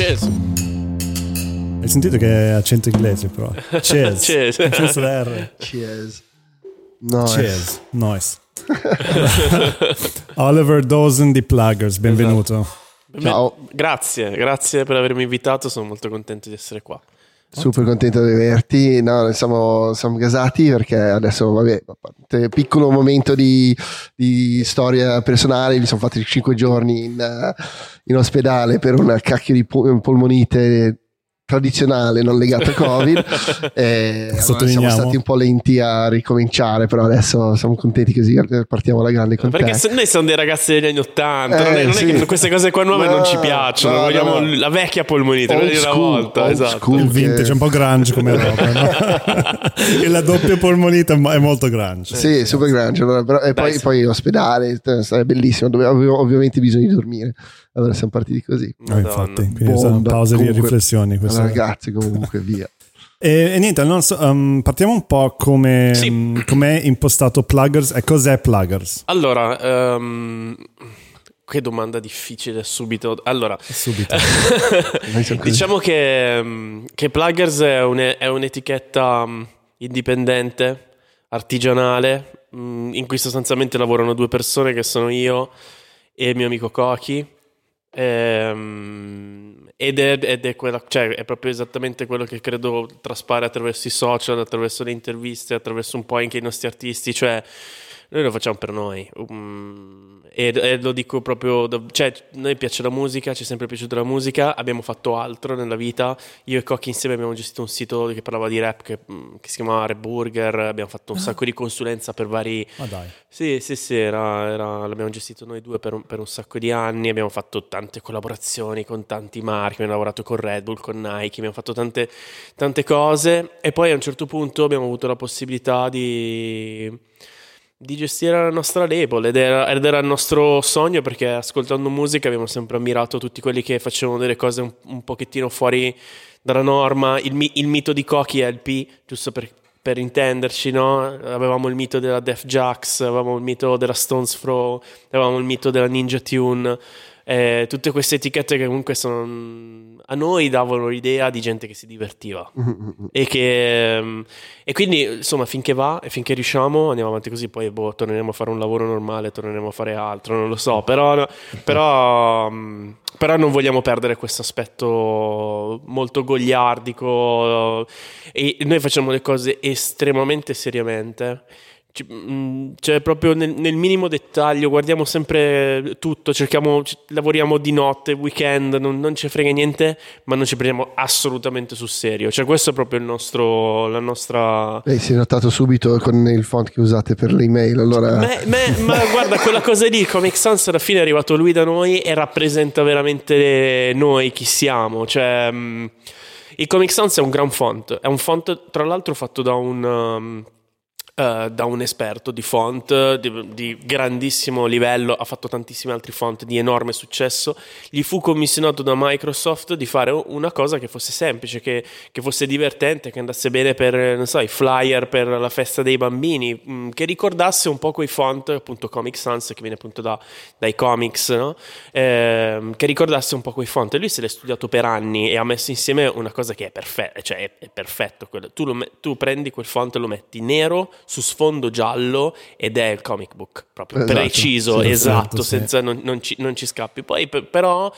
Cheers. Hai sentito che è accento inglese però? Cheers. Cheers. Senza la R. Cheers. No, Cheers. Nice. Oliver Dawson di Pluggers, benvenuto. Ciao. Grazie, grazie per avermi invitato, sono molto contento di essere qua. Super contento di averti. No, siamo, siamo gasati perché adesso, vabbè, piccolo momento di, di storia personale. Mi sono fatti 5 giorni in, eh, in ospedale per una cacchio di pol- polmonite tradizionale non legata al covid e allora siamo stati un po' lenti a ricominciare però adesso siamo contenti così partiamo alla grande con Perché te noi siamo dei ragazzi degli anni Ottanta, Eh, non, è, non è sì. che queste cose qua nuove No, non ci piacciono, no, vogliamo no, la vecchia polmonite, Old di una school, volta, old esatto. school. Il vintage, è un po' grunge come roba, no? e la doppia polmonite è molto grunge. Sì, super grande. allora, però- e Dai, poi, sì. poi ospedale, t- sarebbe bellissimo. Dove avevo ovviamente bisogno di dormire. Allora siamo partiti così. Eh, Madonna. infatti, quindi sono pause di riflessioni. questa- ragazzi, comunque, via. E, e niente, non so, um, partiamo un po' come Sì. um, com'è impostato Pluggers e cos'è Pluggers? Allora, ehm, che domanda difficile subito. Allora, Subito. Diciamo che, mm, che Pluggers è, un- è un'etichetta mm, indipendente, artigianale, mm, in cui sostanzialmente lavorano due persone che sono io e il mio amico Koki. Ehm, ed è, ed è quella, cioè, è proprio esattamente quello che credo traspare attraverso i social, attraverso le interviste, attraverso un po' anche i nostri artisti, cioè noi lo facciamo per noi. Um, e, e lo dico proprio, da- cioè noi piace la musica, ci è sempre piaciuta la musica, abbiamo fatto altro nella vita, io e Cocchi insieme abbiamo gestito un sito che parlava di rap che, mm, che si chiamava Rap Burger, abbiamo fatto un sacco di consulenza per vari Ma dai. sì, sì, sì, era- era- l'abbiamo gestito noi due per un, per un sacco di anni, abbiamo fatto tante collaborazioni con tanti marchi, abbiamo lavorato con Red Bull, con Nike, abbiamo fatto tante, tante cose. E poi a un certo punto abbiamo avuto la possibilità di, di gestire la nostra label ed era, ed era il nostro sogno perché ascoltando musica abbiamo sempre ammirato tutti quelli che facevano delle cose un, un pochettino fuori dalla norma, il, il mito di Koki è il P, giusto per, per intenderci, no? Avevamo il mito della Def Jax, avevamo il mito della Stones Throw, avevamo il mito della Ninja Tune, eh, tutte queste etichette che comunque sono, a noi davano l'idea di gente che si divertiva. E che ehm, e quindi insomma finché va e finché riusciamo andiamo avanti così. Poi boh, torneremo a fare un lavoro normale torneremo a fare altro non lo so. Però, però, mm, però non vogliamo perdere questo aspetto molto gogliardico e noi facciamo le cose estremamente seriamente. mm, cioè proprio nel, nel minimo dettaglio guardiamo sempre tutto cerchiamo lavoriamo di notte weekend non, non ci frega niente ma non ci prendiamo assolutamente sul serio cioè questo è proprio il nostro la nostra Lei si è notato subito con il font che usate per le email. Allora, Me- me- ma guarda, quella cosa lì, Comic Sans, alla fine è arrivato lui da noi e rappresenta veramente noi, chi siamo. Cioè, mh, il Comic Sans è un gran font, è un font tra l'altro fatto da un... um, eh, da un esperto di font di, di grandissimo livello, ha fatto tantissimi altri font di enorme successo. Gli fu commissionato da Microsoft di fare una cosa che fosse semplice, che, che fosse divertente, che andasse bene per eh, non so, i flyer per la festa dei bambini, mh, che ricordasse un po' quei font, appunto Comic Sans, che viene appunto da- dai comics, no? Ehm, che ricordasse un po' quei font. E lui se l'è studiato per anni e ha messo insieme una cosa che è perfetta, cioè è, è perfetto. quello. Tu, lo tu prendi quel font e lo metti nero su sfondo giallo ed è il comic book, proprio Esatto. preciso, Sì, esatto, sì. senza non, non ci, non ci scappi. Poi pe- però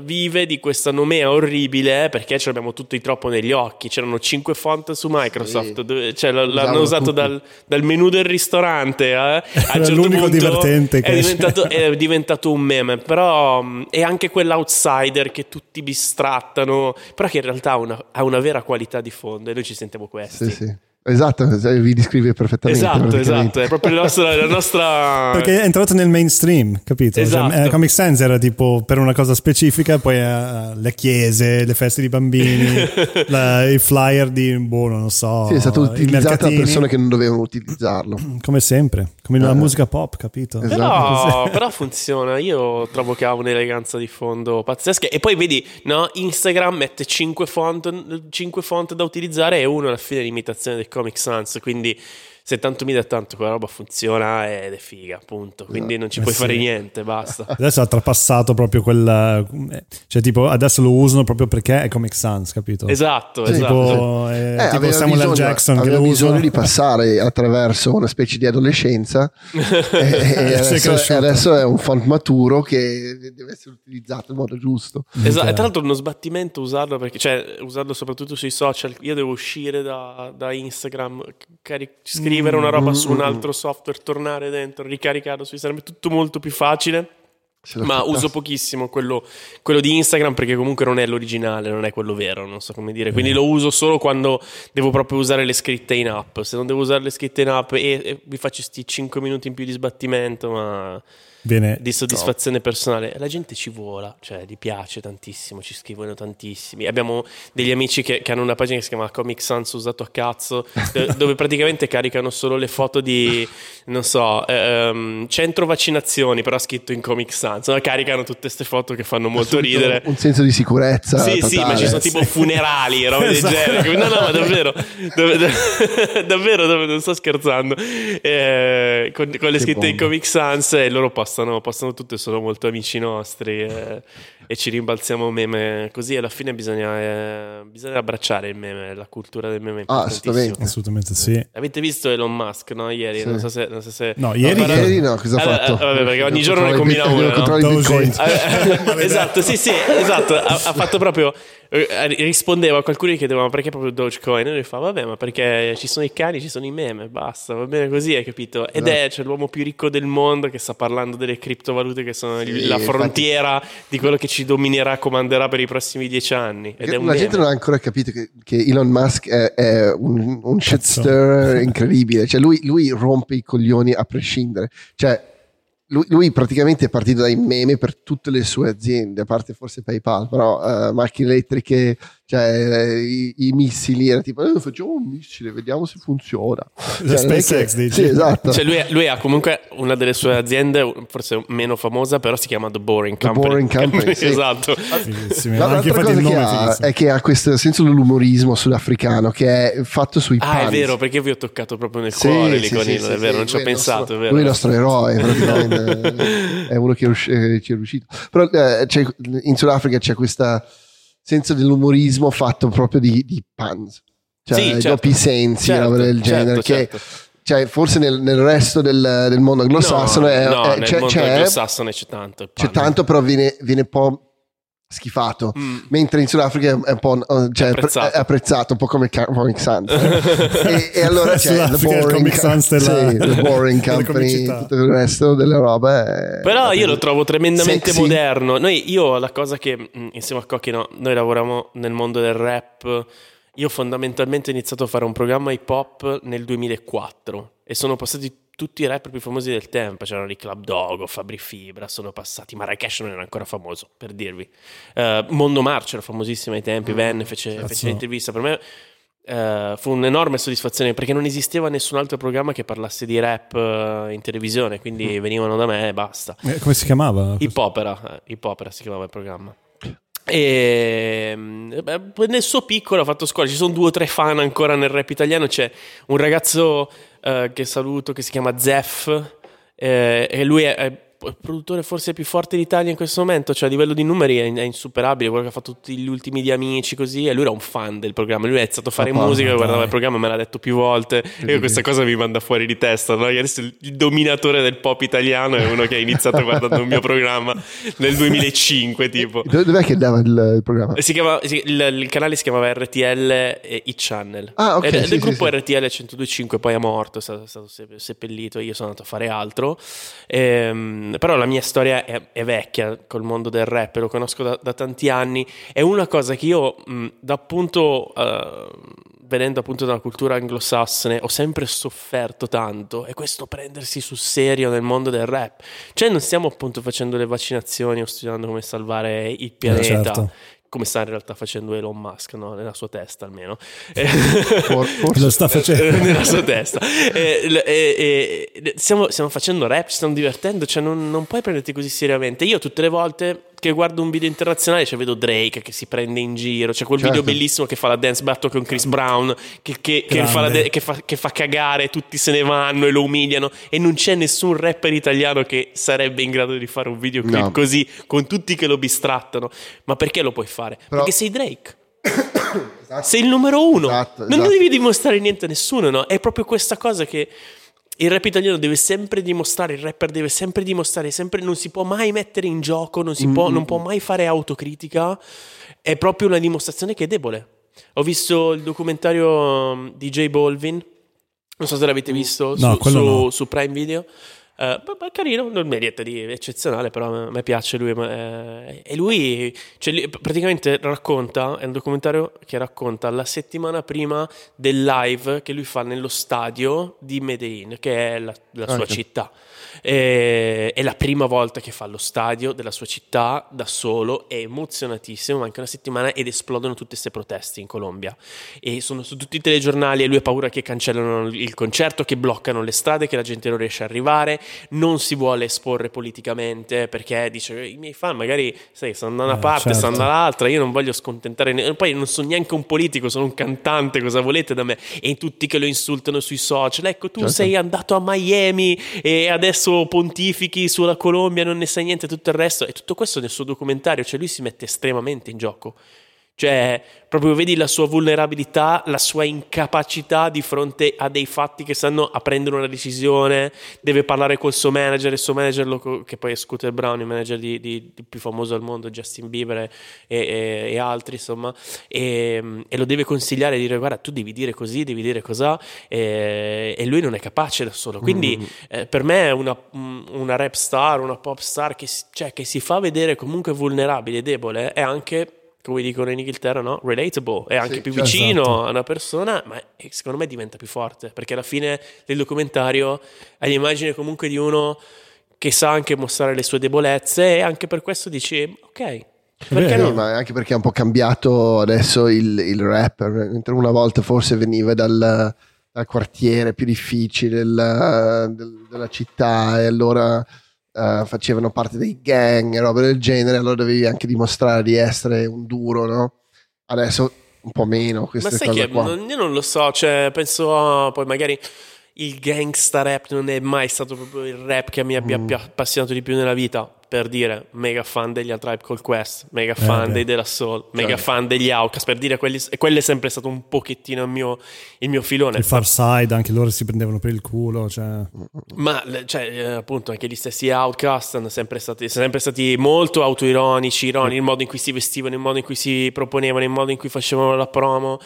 vive di questa nomea orribile perché ce l'abbiamo tutti troppo negli occhi. C'erano cinque font su Microsoft, Sì. dove- cioè, l'hanno usato dal, dal menu del ristorante. eh. A un certo l'unico punto è diventato, è diventato un meme. Però mh, è anche quell'outsider che tutti bistrattano, però che in realtà ha una, ha una vera qualità di fondo e noi ci sentiamo questi. sì, sì. Esatto, vi descrive perfettamente. Esatto, esatto, è proprio la nostra, la nostra... Perché è entrato nel mainstream, capito? Esatto. Cioè, eh, Comic Sans era tipo per una cosa specifica, poi eh, le chiese, le feste di bambini, la- i flyer di, boh, non lo so. Sì, è stato utilizzato da persone che non dovevano utilizzarlo. Come sempre, come nella Eh. musica pop, capito? Esatto. Però, però funziona, io trovo che ha un'eleganza di fondo pazzesca. E poi vedi, no, Instagram mette 5 font, 5 font da utilizzare e uno alla fine è l'imitazione del Comic Sans. Quindi se tanto mi dà tanto quella roba funziona ed è figa, appunto. Quindi non ci Eh puoi sì. fare niente, basta. Adesso ha trapassato proprio quel... Cioè tipo adesso lo usano proprio perché è Comic Sans, capito? Esatto, Sì, esatto. Tipo, eh, Eh, tipo Samuel L. bisogno, Jackson che lo bisogno usa. di passare attraverso una specie di adolescenza e, e Si è adesso, e adesso è un font maturo che deve essere utilizzato in modo giusto. Esatto, e tra l'altro uno sbattimento usarlo perché, cioè, usarlo soprattutto sui social. Io devo uscire da, da Instagram, cari- scrivere una roba su un altro software, tornare dentro, ricaricarlo è tutto molto più facile. Ma uso pochissimo quello, quello di Instagram perché comunque non è l'originale, non è quello vero, non so come dire. Quindi lo uso solo quando devo proprio usare le scritte in app. Se non devo usare le scritte in app e, e vi faccio sti 5 minuti in più di sbattimento, ma Viene... di soddisfazione personale. La gente ci vola, cioè gli piace tantissimo, ci scrivono tantissimi. Abbiamo degli amici che, che hanno una pagina che si chiama Comic Sans usato a cazzo, do- dove praticamente caricano solo le foto di, non so, ehm, centro vaccinazioni, però scritto in Comic Sans. no? Caricano tutte queste foto che fanno molto ridere. Un senso di sicurezza. Sì, sì, ma ci sono totale. tipo funerali, robe Esatto. del genere. No, no, ma davvero, dav- davvero, davvero, non sto scherzando. Eh, con, con le Che scritte in bomba. Comic Sans e loro postano, postano tutto e sono molto amici nostri eh, e ci rimbalziamo meme così. Alla fine bisogna, eh, bisogna abbracciare il meme, la cultura del meme. Ah, assolutamente. Assolutamente sì. Avete visto Elon Musk, no? Ieri, Sì. non so se... Non so se No, ieri- parlato- Ieri no, cosa ha Allora, fatto? vabbè, perché ogni giorno ne combina bit- uno, no? Dogecoin. Eh, esatto, sì, sì, esatto. Ha, ha fatto proprio. eh, Rispondeva a qualcuno che chiedeva: Ma perché proprio Dogecoin? E lui fa: Vabbè, ma perché ci sono i cani, ci sono i meme, basta, va bene così, hai capito? Ed è cioè, l'uomo più ricco del mondo che sta parlando delle criptovalute che sono Sì, la infatti- frontiera di quello che ci dominerà, comanderà per i prossimi dieci anni. Ed è un la meme. gente non ha ancora capito che, che Elon Musk è, è un, un shitstir incredibile. Cioè, lui, lui rompe i coglioni a prescindere. Cioè, lui, lui praticamente è partito dai meme per tutte le sue aziende, a parte forse PayPal, però eh, macchine elettriche, cioè eh, i, i missili, era tipo, eh, facciamo un missile, vediamo se funziona. Cioè, è SpaceX, che- dici? Sì, esatto. Cioè, lui, lui ha comunque una delle sue aziende, forse meno famosa, però si chiama The Boring The Company. Boring Company, sì. esatto. Fighissimi. La- Anche cosa che è ha è che ha questo senso dell'umorismo sudafricano che è fatto sui Ah, è puns. vero, perché vi ho toccato proprio nel Sì, cuore sì, lì con sì, il- sì, è vero, sì, non ci ho è pensato, nostro- è vero. Lui è il nostro eroe, praticamente, è uno che è riusci- eh, ci è riuscito. Però eh, c'è- in Sudafrica c'è questo senso dell'umorismo fatto proprio di, di puns, cioè Sì, certo. doppi sensi, Certo, robe del certo, genere, che certo. cioè, forse nel, nel resto del, del mondo anglosassone è- no, è- nel c'è, mondo c'è, anglosassone c'è tanto. c'è tanto, però viene, viene un po' schifato. Mm. Mentre in Sudafrica è un po' eh, cioè, Apprezzato. è apprezzato, un po' come Ca- Comic Sans. e, e allora c'è The Sudafrica è il Boring, Comic Sans della- sì, the boring Company, tutto il resto delle robe. è- Però io lo trovo tremendamente Sexy. moderno. Noi, io la cosa che mh, insieme a Cocchi, no, noi lavoriamo nel mondo del rap. Io fondamentalmente ho iniziato a fare un programma hip hop nel 2004 e sono passati tutti i rapper più famosi del tempo. C'erano i Club Dogo, Fabri Fibra, sono passati. Marrakesh non era ancora famoso, per dirvi. Eh, Mondo March era famosissimo ai tempi, venne, fece, fece l'intervista. Per me eh, fu un'enorme soddisfazione perché non esisteva nessun altro programma che parlasse di rap eh, in televisione, quindi venivano da me e basta. Eh, Come si chiamava? Hip Opera, eh, Hip Opera si chiamava il programma. E mm, beh, nel suo piccolo ha fatto scuola. Ci sono due o tre fan ancora nel rap italiano. C'è un ragazzo eh, che saluto che si chiama Zeff. eh, e lui è, produttore forse più forte d'Italia in questo momento. Cioè, a livello di numeri è, è insuperabile. Quello che ha fatto tutti gli ultimi di amici, così. E lui era un fan del programma. Lui ha iniziato a fare Ah, porca musica, guardava dai. il programma, me l'ha detto più volte. E io questa cosa mi manda fuori di testa. No? Adesso il dominatore del pop italiano è uno che ha iniziato guardando il mio programma nel 2005, tipo. Dov'è che dava il, il programma? Si chiama- si- il, il canale si chiamava RTL e i-channel. Ah, ok, Era sì, del sì, gruppo sì. RTL 1025, poi è morto, è stato, è stato se- seppellito. Io sono andato a fare altro. Ehm, però la mia storia è, è vecchia col mondo del rap, lo conosco da, da tanti anni. È una cosa che io, mh, da appunto. eh, venendo appunto da una cultura anglosassone, ho sempre sofferto tanto. E questo prendersi sul serio nel mondo del rap. Cioè, non stiamo appunto facendo le vaccinazioni o studiando come salvare il pianeta. certo. Come sta in realtà facendo Elon Musk, no? nella sua testa almeno. For- forse- Lo sta facendo. nella sua testa. E- e- e- stiamo, stiamo facendo rap, ci stiamo divertendo, cioè non, non puoi prenderti così seriamente. Io tutte le volte che guardo un video internazionale cioè vedo Drake che si prende in giro, c'è quel Certo. video bellissimo che fa la dance battle con Chris Brown, che, che- che fa de- che fa- che fa cagare, tutti se ne vanno e lo umiliano e non c'è nessun rapper italiano che sarebbe in grado di fare un videoclip No. così con tutti che lo bistrattano. Ma perché lo puoi fare? Però- Perché sei Drake. Sei il numero uno. Esatto, non esatto. devi dimostrare niente a nessuno, no? È proprio questa cosa che il rap italiano deve sempre dimostrare, il rapper deve sempre dimostrare, sempre, non si può mai mettere in gioco, non, si può, non può mai fare autocritica. È proprio una dimostrazione che è debole. Ho visto il documentario um, di J Balvin, non so se l'avete visto No, su, su- no. su Prime Video. Eh, beh, beh, carino, non è niente di eccezionale, però a me piace lui. ma, eh, e lui, cioè, praticamente racconta, è un documentario che racconta la settimana prima del live che lui fa nello stadio di Medellin, che è la, la sua città. E- è la prima volta che fa lo stadio della sua città da solo, è emozionatissimo, manca una settimana ed esplodono tutte queste proteste in Colombia. E sono su tutti i telegiornali e lui ha paura che cancellano il concerto, che bloccano le strade, che la gente non riesce a arrivare, non si vuole esporre politicamente perché dice "Eh, i miei fan magari sai, stanno da una Eh, parte, certo. stanno dall'altra, io non voglio scontentare, ne- poi non sono neanche un politico, sono un cantante, cosa volete da me? E tutti che lo insultano sui social, ecco tu Certo. sei andato a Miami e adesso pontifichi sulla Colombia, non ne sai niente, tutto il resto, e tutto questo nel suo documentario, cioè lui si mette estremamente in gioco. Cioè, proprio vedi la sua vulnerabilità, la sua incapacità di fronte a dei fatti che stanno a prendere una decisione, deve parlare col suo manager, il suo manager, lo- che poi è Scooter Brown, il manager di, di- di più famoso al mondo, Justin Bieber e, e- e altri, insomma, e, e lo deve consigliare e dire guarda, tu devi dire così, devi dire cos'ha, e, lui non è capace da solo. Quindi eh, per me è una, una rap star, una pop star che, cioè, che si fa vedere comunque vulnerabile e debole, è anche come dicono in Inghilterra, no? Relatable, è anche Sì, più certo. vicino Esatto. a una persona, ma eh, secondo me diventa più forte, perché alla fine del documentario hai l'immagine comunque di uno che sa anche mostrare le sue debolezze e anche per questo dici, ok, perché no? ma anche perché è un po' cambiato adesso il, il rapper, mentre una volta forse veniva dal, dal quartiere più difficile del- del- della città e allora eh, facevano parte dei gang e robe del genere, allora dovevi anche dimostrare di essere un duro, no? Adesso un po' meno Ma queste sai cose che qua. non- io non lo so, cioè penso a- poi magari il gangsta rap non è mai stato proprio il rap che mi abbia Mm. appassionato di più nella vita. Per dire, mega fan degli A Tribe Called Quest, mega fan beh. dei Della Soul, mega Certo. fan degli Outcast. Per dire, quelli, quello è sempre stato un pochettino il mio, il mio filone. Il Far Side, anche loro si prendevano per il culo. Cioè. Ma cioè, eh, appunto anche gli stessi Outcast hanno sempre stati, sono sempre stati molto autoironici, ironici, il modo in cui si vestivano, il modo in cui si proponevano, il modo in cui facevano la promo.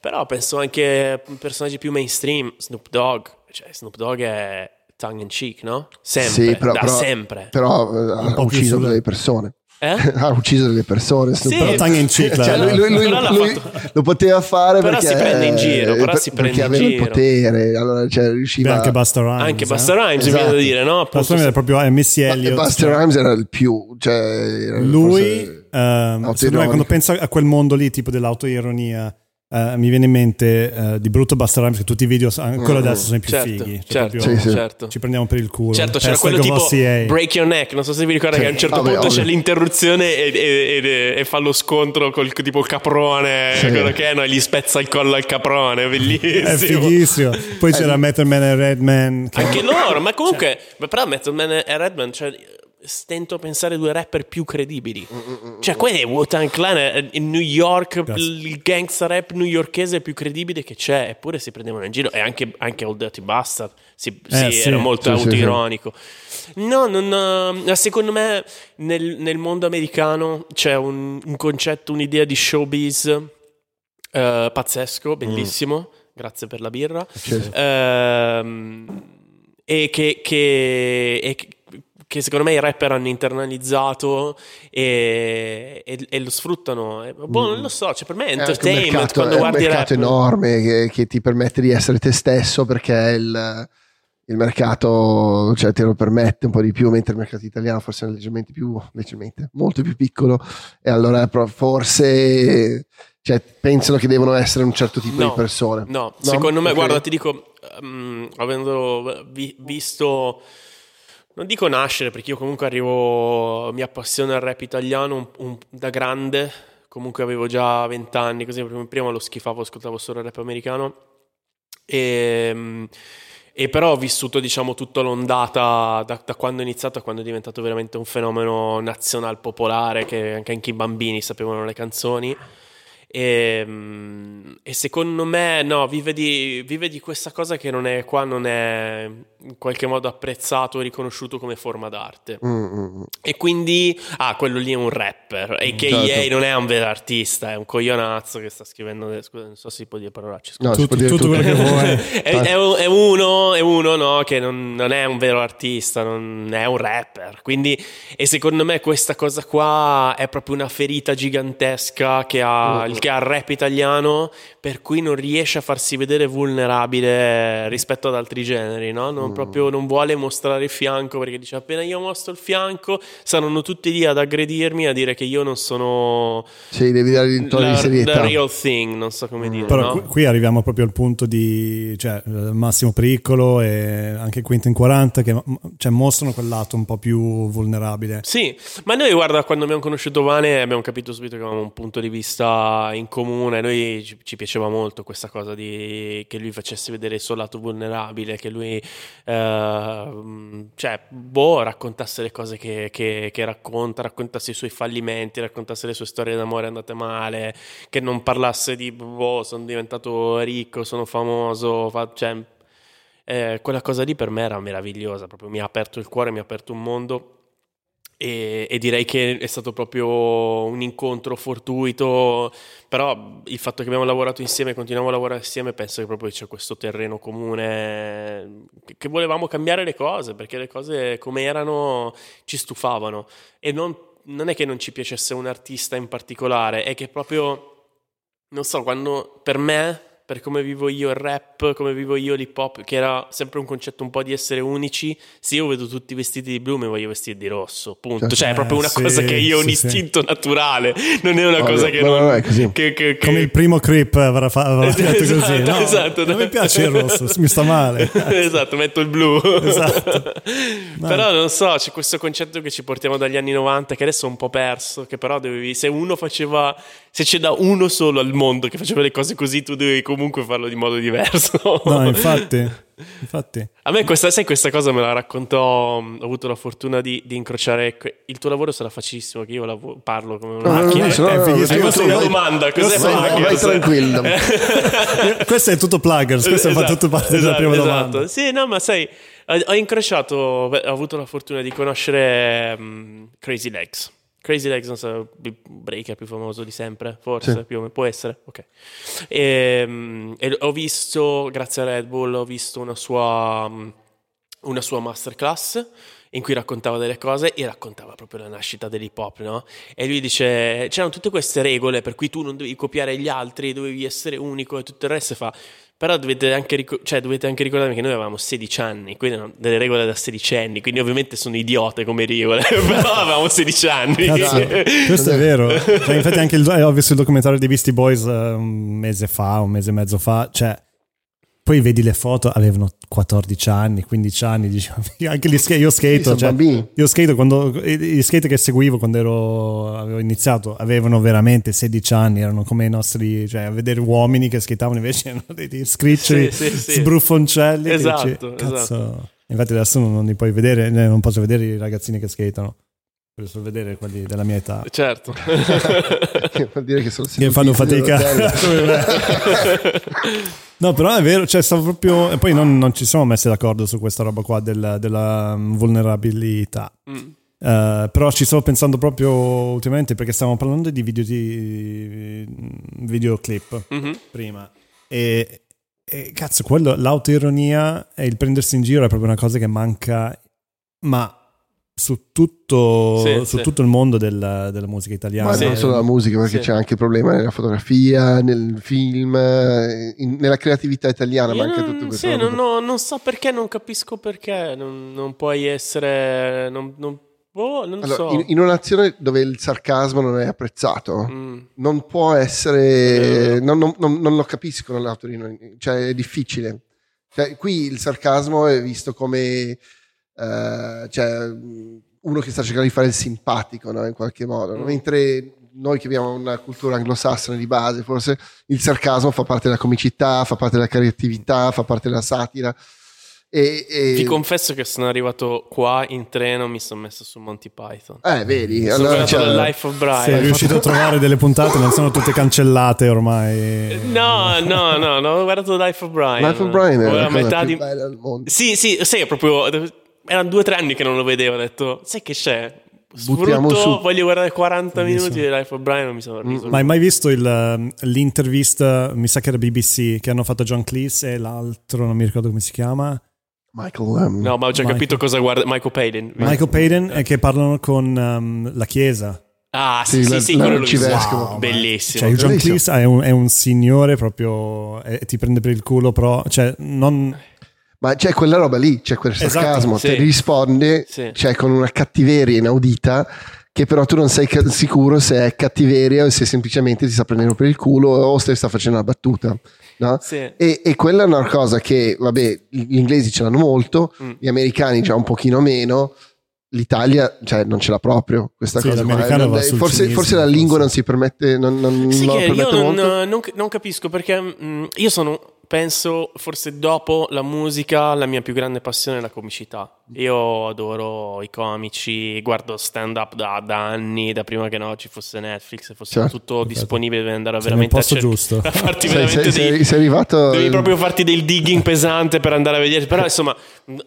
Però penso anche a personaggi più mainstream, Snoop Dogg. Cioè, Snoop Dogg è tongue in cheek, no? Sempre, Sì, però, da però- sempre. però, eh, ha ucciso delle persone. Eh? ha ucciso delle persone. Sì, Dogg. Però tongue in cheek, Cioè, lui, lui- lui- lui lo poteva fare Però perché, si prende in giro, però per- si prende perché in aveva giro. il potere, allora cioè, Beh, riusciva anche Busta Rhymes. Anche eh. Busta Rhymes, mi viene da Esatto. dire, no? Appunto, era proprio eh, Missy Elliott. Buster cioè, Rhymes era il più, cioè, era lui, forse- ehm, secondo me, quando penso a quel mondo lì, tipo dell'autoironia, eh, mi viene in mente eh, di brutto Busta Rhymes che tutti i video ancora Mm. adesso sono i più certo, fighi. Cioè, certo, proprio Sì, sì. certo. Ci prendiamo per il culo. Certo, c'era Hashtag quello tipo OCA. break your neck. Non so se vi ricordate Sì. che a un certo Vabbè, punto c'è ovvio. l'interruzione e, e- e- e fa lo scontro col tipo caprone, Sì. quello che è, no? E gli spezza il collo al caprone. Bellissimo. È fighissimo. Poi c'era Method Man e Redman. che- Anche loro, ma comunque, ma però Method Man e Redman, cioè, stento a pensare due rapper più credibili. Cioè, quelli è Wu-Tang Clan, è in New York, il gangsta rap newyorkese più credibile che c'è, eppure si prendevano in giro. E anche, anche Old Dirty Bastard, si, Eh, sì, sì. era molto Sì, sì, sì. autoironico. No, non, eh, secondo me nel, nel mondo americano c'è un, un concetto, un'idea di showbiz eh, pazzesco, bellissimo. Grazie per la birra. Sì. Ehm, e che, che- e che- che secondo me i rapper hanno internalizzato e, e- e lo sfruttano. E, boh, non lo so, cioè per me è È anche un entertainment mercato, quando è un guardi i mercato enorme che, che ti permette di essere te stesso perché il, il mercato cioè, te lo permette un po' di più, mentre il mercato italiano forse è leggermente più, leggermente, molto più piccolo e allora forse cioè, pensano che devono essere un certo tipo No, di persone. No, secondo me, Ok. guarda, ti dico, ehm, avendo vi- visto non dico nascere, perché io comunque arrivo, mi appassiona il rap italiano un, un, da grande, comunque avevo già 20 anni, così prima lo schifavo, ascoltavo solo il rap americano. E, e però ho vissuto diciamo tutta l'ondata da, da, quando è iniziato a quando è diventato veramente un fenomeno nazionale popolare che anche i bambini sapevano le canzoni e, ehm, e, secondo me, no, vive di, vive di, questa cosa che non è, qua non è in qualche modo apprezzato e riconosciuto come forma d'arte. Mm-hmm. E quindi, ah, quello lì è un rapper. E che certo. Non è un vero artista, è un coglionazzo che sta scrivendo. Scusa, non so se si può dire parolacce. No, tutto, tutto, tutto quello che vuoi. è, è, è, uno, è uno no, che non, non, è un vero artista, non è un rapper. Quindi, e secondo me, questa cosa qua è proprio una ferita gigantesca che ha. Mm-hmm che ha il rap italiano per cui non riesce a farsi vedere vulnerabile rispetto ad altri generi, no? Non, mm. Proprio non vuole mostrare il fianco perché dice appena io mostro il fianco saranno tutti lì ad aggredirmi a dire che io non sono sì, devi dare il tono di serietà. The real thing, non so come mm. dire. Però no? qui, qui, arriviamo proprio al punto di cioè, Massimo Pericolo e anche Quentin 40 che cioè, mostrano quel lato un po' più vulnerabile. Sì, ma noi guarda quando abbiamo conosciuto Vane abbiamo capito subito che avevamo un punto di vista in comune, noi ci, ci piaceva molto questa cosa di che lui facesse vedere il suo lato vulnerabile, che lui eh, cioè, boh, raccontasse le cose che, che, che, racconta, raccontasse i suoi fallimenti, raccontasse le sue storie d'amore andate male, che non parlasse di boh, sono diventato ricco, sono famoso, fa, cioè, eh, quella cosa lì per me era meravigliosa, proprio mi ha aperto il cuore, mi ha aperto un mondo e, e, direi che è stato proprio un incontro fortuito, però il fatto che abbiamo lavorato insieme e continuiamo a lavorare insieme penso che proprio c'è questo terreno comune che, volevamo cambiare le cose perché le cose come erano ci stufavano. E non, non è che non ci piacesse un artista in particolare, è che proprio, non so, quando per me per come vivo io il rap, come vivo io l'hip hop, che era sempre un concetto un po' di essere unici. Se io vedo tutti vestiti di blu, mi voglio vestire di rosso, punto. Cioè, cioè è proprio una sì, cosa che io ho un istinto sì. naturale, non è una oh, cosa che, no, non, che, che, che, Come il primo creep avrà, fa- avrà fatto esatto, così. No, esatto. Non mi piace il rosso, mi sta male. esatto, metto il blu. Esatto. Però non so, c'è questo concetto che ci portiamo dagli anni 90 che adesso è un po' perso, che però dovevi, se uno faceva, se c'è da uno solo al mondo che faceva le cose così, tu dovevi comunque farlo di modo diverso. No, infatti. infatti. A me questa, sai, questa cosa me la raccontò, ho avuto la fortuna di, di incrociare, il tuo lavoro sarà facilissimo, che io lav- parlo come una macchina. No, no, no, è una domanda, cos'è vai, vai tranquillo. questo è tutto pluggers, questo esatto, fa tutto parte esatto, della prima esatto. domanda. Sì, no, ma sai, ho incrociato, ho avuto la fortuna di conoscere um, Crazy Legs. Crazy Legs, non so, il breaker più famoso di sempre, forse, sì. più, può essere, ok. E, ehm, e, ho visto, grazie a Red Bull, ho visto una sua, una sua masterclass in cui raccontava delle cose e raccontava proprio la nascita dell'hip hop, no? E lui dice, c'erano tutte queste regole per cui tu non devi copiare gli altri, dovevi essere unico e tutto il resto e fa, però dovete anche, ric- cioè, dovete anche ricordarmi che noi avevamo 16 anni, quindi erano delle regole da 16 anni, quindi ovviamente sono idiote come regole, però avevamo 16 anni. Cazzo, questo è vero. Cioè, infatti anche il, ho visto il documentario di Beastie Boys uh, un mese fa, un mese e mezzo fa, cioè poi vedi le foto, avevano 14 anni, 15 anni, diciamo, anche gli skate, io skato, cioè, io skato quando, gli skate che seguivo quando ero, avevo iniziato avevano veramente 16 anni, erano come i nostri, cioè a vedere uomini che skatavano invece erano dei, dei scriccioli, sì, sì, sì. sbruffoncelli. Esatto, dici, esatto. Infatti adesso non, non li puoi vedere, non posso vedere i ragazzini che skatano. Per solo vedere quelli della mia età. Certo. Vuol dire che sono Che fanno fatica. no, però è vero, cioè stavo proprio... E poi non, non, ci siamo messi d'accordo su questa roba qua del, della vulnerabilità. Mm. Uh, però ci stavo pensando proprio ultimamente perché stavamo parlando di, video, di videoclip mm-hmm. prima. E, e cazzo, quello, l'autoironia e il prendersi in giro è proprio una cosa che manca, ma su tutto, sì, su sì. tutto il mondo del, della musica italiana. Ma non solo la musica, perché c'è anche il problema nella fotografia, nel film, in, nella creatività italiana. Io ma anche non, tutto questo. Sì, non, no, non, so perché, non capisco perché. Non, non puoi essere. Non, non, boh, non allora, so. in, in, un'azione dove il sarcasmo non è apprezzato, mm. non può essere. Non, non, lo capisco nell'autorino, cioè è difficile. Cioè, qui il sarcasmo è visto come eh, cioè uno che sta cercando di fare il simpatico no? in qualche modo, no? mentre noi che abbiamo una cultura anglosassone di base, forse il sarcasmo fa parte della comicità, fa parte della creatività, fa parte della satira. E, e... Ti confesso che sono arrivato qua in treno, mi sono messo su Monty Python. Eh, vedi, sono allora cioè, Life of Brian. Sei riuscito a trovare delle puntate, non sono tutte cancellate ormai. No, no, no, no ho guardato Life of Brian. Life of Brian è la metà di... bella al mondo. Sì, sì, sì, è proprio erano due o tre anni che non lo vedevo. Ho detto, sai che c'è? Sfrutto, su. voglio guardare 40 Bellissimo. minuti di Life of Brian. Non mi sono riso. Ma hai mai visto il, ehm, l'intervista? Mi sa che era BBC che hanno fatto John Cleese e l'altro, non mi ricordo come si chiama. Michael. Um, no, ma ho già Michael. capito cosa guarda. Michael Payden. Michael Payden e che parlano con um, la Chiesa. Ah, sì, sì, la, sì, quello lo wow, Bellissimo. Cioè, John Cleese è un, è un signore proprio. E ti prende per il culo, però. Cioè, non ma c'è quella roba lì, c'è quel esatto, sarcasmo, esatto, sì. ti risponde sì. cioè, con una cattiveria inaudita che però tu non sei ca- sicuro se è cattiveria o se semplicemente ti sta prendendo per il culo o se sta facendo una battuta. No? Sì. E, e, quella è una cosa che, vabbè, gli inglesi ce l'hanno molto, mm. gli americani già un pochino meno, l'Italia cioè, non ce l'ha proprio questa sì, cosa. Qua. Forse, forse, la lingua non si permette, non, non, sì, non io non, non, non, capisco perché mh, mm, io sono penso forse dopo la musica la mia più grande passione è la comicità. Io adoro i comici, guardo stand up da, da anni, da prima che no, ci fosse Netflix, fosse certo, tutto perfetto. disponibile, devi andare sei veramente a, cer- giusto. a farti sei, veramente sei, dei, sei arrivato devi proprio farti del digging pesante per andare a vedere, però insomma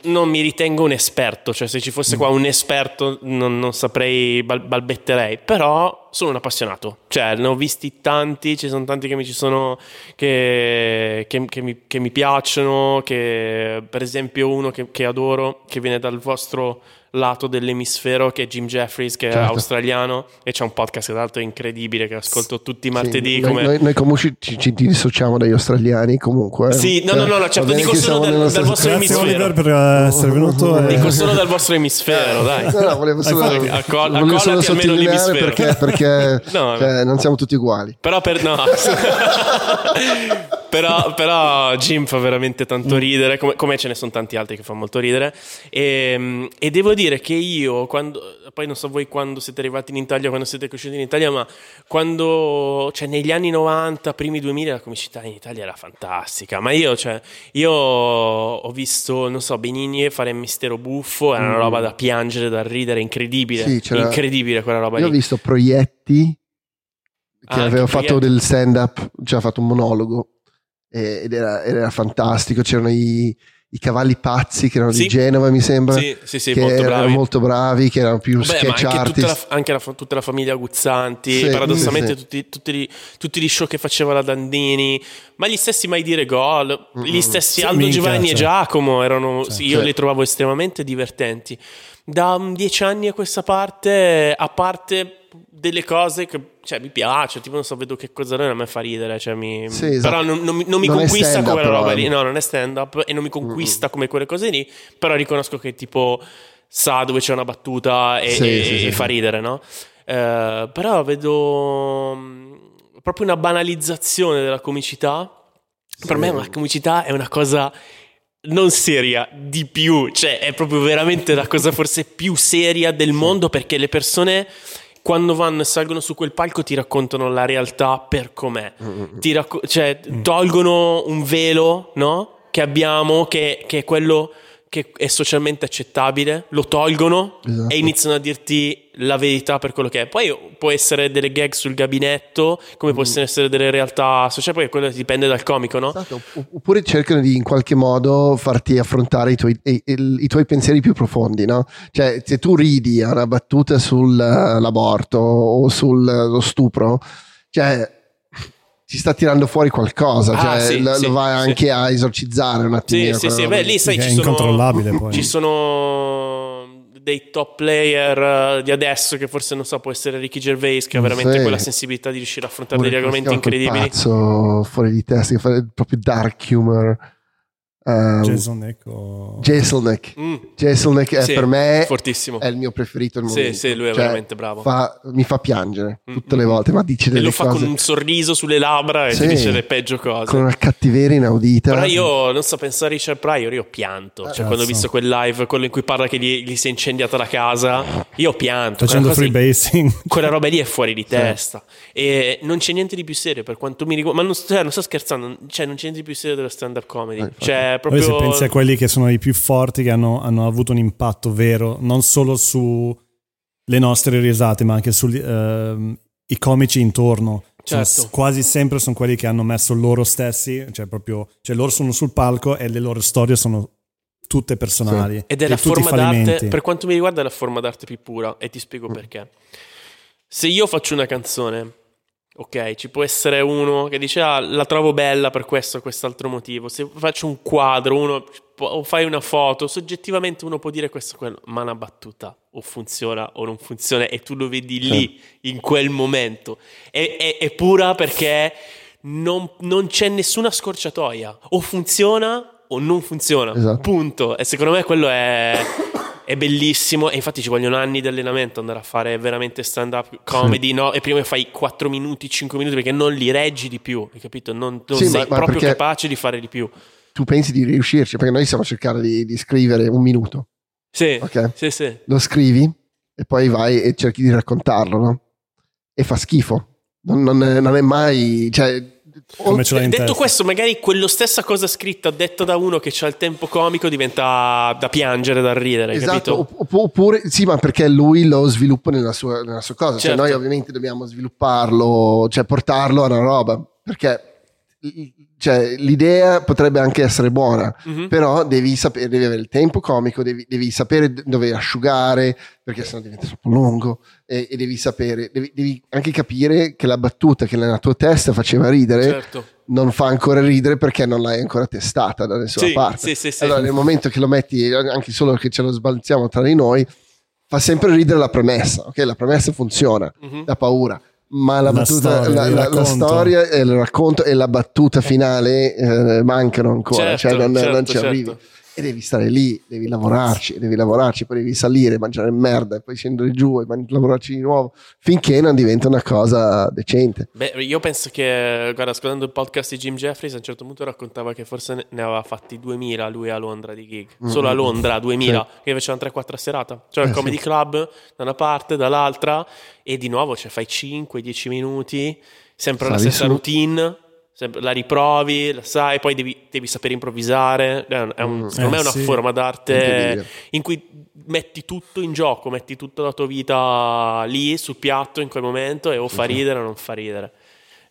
non mi ritengo un esperto, cioè se ci fosse qua un esperto non, non saprei, bal- balbetterei, però sono un appassionato, cioè ne ho visti tanti, ci sono tanti che mi, sono, che, che, che, mi, che mi, piacciono, che per esempio uno che, adoro, che viene dal vostro lato dell'emisfero che è Jim Jeffries che certo. è australiano e c'è un podcast tra l'altro incredibile che ascolto tutti i martedì sì, come... noi, noi, comunque ci, ci, dissociamo dagli australiani comunque sì no no no, no certo dico solo dal, dal vostro emisfero. Per essere venuto e... dico solo dal vostro emisfero dai. No, no volevo solo, accol- volevo solo almeno l'emisfero. perché, perché no, cioè, non siamo tutti uguali. Però per no. Però, però, Jim fa veramente tanto mm. ridere, come, come, ce ne sono tanti altri che fanno molto ridere. E, ehm, e, devo dire che io, quando, poi non so voi quando siete arrivati in Italia, quando siete cresciuti in Italia, ma quando, cioè negli anni 90, primi 2000, la comicità in Italia era fantastica. Ma io, cioè, io ho visto, non so, Benigni fare il mistero buffo, era una mm. roba da piangere, da ridere, incredibile. Sì, incredibile quella roba io lì. Io ho visto Proietti che ah, aveva fatto del stand up, cioè ha fatto un monologo ed era, era fantastico. C'erano i, i cavalli pazzi che erano sì. di Genova, mi sembra. Sì, sì, sì che molto erano bravi. molto bravi, che erano più Vabbè, sketch anche artist. Tutta la, anche la, tutta la famiglia Guzzanti, sì, paradossalmente tutti, tutti, gli, tutti, gli, show che faceva la Dandini, ma gli stessi Mai Dire Gol, gli stessi Aldo minchia, Giovanni cioè. e Giacomo, erano, cioè, io cioè. li trovavo estremamente divertenti. Da dieci anni a questa parte, a parte delle cose che cioè, mi piace, tipo non so, vedo che cosa non a me fa ridere, cioè, mi... sì, esatto. però non, non, non mi non conquista come quella roba lì, no, non è stand up e non mi conquista mm-hmm. come quelle cose lì, però riconosco che tipo sa dove c'è una battuta e, sì, e, sì, e fa ridere, no? Eh, però vedo mm, proprio una banalizzazione della comicità. Per me la comicità è una cosa non seria di più, cioè è proprio veramente la cosa forse più seria del mondo perché le persone quando vanno e salgono su quel palco ti raccontano la realtà per com'è, ti racco- cioè tolgono un velo, no? Che abbiamo, che, che è quello che è socialmente accettabile, lo tolgono esatto. e iniziano a dirti la verità per quello che è. Poi può essere delle gag sul gabinetto, come mm. possono essere delle realtà sociali, poi quello dipende dal comico, no? Esatto. Oppure cercano di in qualche modo farti affrontare i tuoi, i, i, i tuoi pensieri più profondi, no? Cioè, se tu ridi a una battuta sull'aborto o sullo stupro, cioè si sta tirando fuori qualcosa, ah, cioè sì, lo, sì, lo vai sì. anche a esorcizzare un attimino. Sì, sì, sì, beh, lì sai, ci sono, ci sono dei top player uh, di adesso che forse non so, può essere Ricky Gervais che ha veramente quella sensibilità di riuscire a affrontare Pure degli argomenti incredibili. Pazzo fuori di testa che fa proprio dark humor. Um, Jeselnik o... Jeselnik. Mm. Jeselnik è Sì, per me fortissimo. è il mio preferito al Sì, sì, lui è Cioè, veramente bravo. fa- mi fa piangere Mm, tutte le mm. volte, ma dice E delle lo fa cose con un sorriso sulle labbra e Sì. ti dice le peggio cose. con una cattiveria inaudita. Però io non so pensare a Richard Pryor, io ho pianto. Cioè, Cazzo. quando ho visto quel live, quello in cui parla che gli, gli si è incendiata la casa, io ho pianto. Facendo Quella cosa- freebasing. Quella roba lì è fuori di testa. E non c'è niente di più serio per quanto mi riguarda. Ma non, cioè, non sto scherzando, cioè, non c'è niente di più serio dello stand-up comedy. Eh, infatti. Cioè, Poi se proprio. pensi a quelli che sono i più forti, che hanno, hanno avuto un impatto vero, non solo su le nostre risate, ma anche sui comici intorno. Sono Certo. s- quasi sempre sono quelli che hanno messo loro stessi, cioè proprio, cioè loro sono sul palco e le loro storie sono tutte personali. Ed è E la forma d'arte, per quanto mi riguarda, è la forma d'arte più pura. E ti spiego perché. Se io faccio una canzone, ok, ci può essere uno che dice, ah, la trovo bella per questo o quest'altro motivo. Se faccio un quadro, uno o fai una foto, soggettivamente uno può dire questo o quello, ma una battuta o funziona o non funziona e tu lo vedi lì, in quel momento. È, è- è pura perché non, non c'è nessuna scorciatoia. O funziona o non funziona. Esatto. Punto. E secondo me quello è, è bellissimo. E infatti ci vogliono anni di allenamento andare a fare veramente stand-up comedy, no? E prima fai 4 minuti, 5 minuti perché non li reggi di più, hai capito? Non, non Sì, ma- sei ma proprio perché- capace di fare di più. Tu pensi di riuscirci? Perché noi stiamo cercando di, di scrivere un minuto, Sì, ok? sì, sì. Lo scrivi e poi vai e cerchi di raccontarlo, no? E fa schifo. Non, non non è mai... Cioè, Come ce l'hai in Detto testa. questo, magari quello stessa cosa scritta detta da uno che ha il tempo comico diventa da piangere, da ridere, hai Esatto, capito? opp- oppure sì, ma perché lui lo sviluppa nella sua, nella sua cosa. Cioè, Certo. noi ovviamente dobbiamo svilupparlo, cioè portarlo a una roba. Perché cioè, l'idea potrebbe anche essere buona, Mhm. però devi sapere, devi avere il tempo comico, devi, devi sapere dove asciugare, perché sennò diventa troppo lungo. E, e devi sapere, devi, devi anche capire che la battuta che nella tua testa faceva ridere Certo. non fa ancora ridere perché non l'hai ancora testata da nessuna Sì, parte. sì, sì. Allora, nel momento che lo metti, anche solo che ce lo sbalziamo tra di noi, fa sempre ridere la premessa. Ok, la premessa funziona, Mhm. da paura. Ma la, La battuta, storia, la, il la- la racconto. storia e il racconto e la battuta finale eh, mancano ancora, Certo, cioè non, certo, non ci certo. arrivi. E devi stare lì, devi lavorarci, devi lavorarci, poi devi salire, mangiare merda, e poi scendere giù e man- lavorarci di nuovo, finché non diventa una cosa decente. Beh, io penso che, guarda, ascoltando il podcast di Jim Jeffries, a un certo punto raccontava che forse ne- aveva fatti 2000 lui a Londra di gig. Solo a Londra, 2000, che facevano 3-4 a serata. Cioè, Eh, il comedy sì. club da una parte, dall'altra, e di nuovo, cioè, fai 5-10 minuti, sempre la Sali stessa su. routine. La riprovi, la sai, poi devi, devi sapere improvvisare. È un- Mm. secondo me è Eh, una sì. forma d'arte in cui metti tutto in gioco, metti tutta la tua vita lì sul piatto in quel momento e o fa ridere o non fa ridere.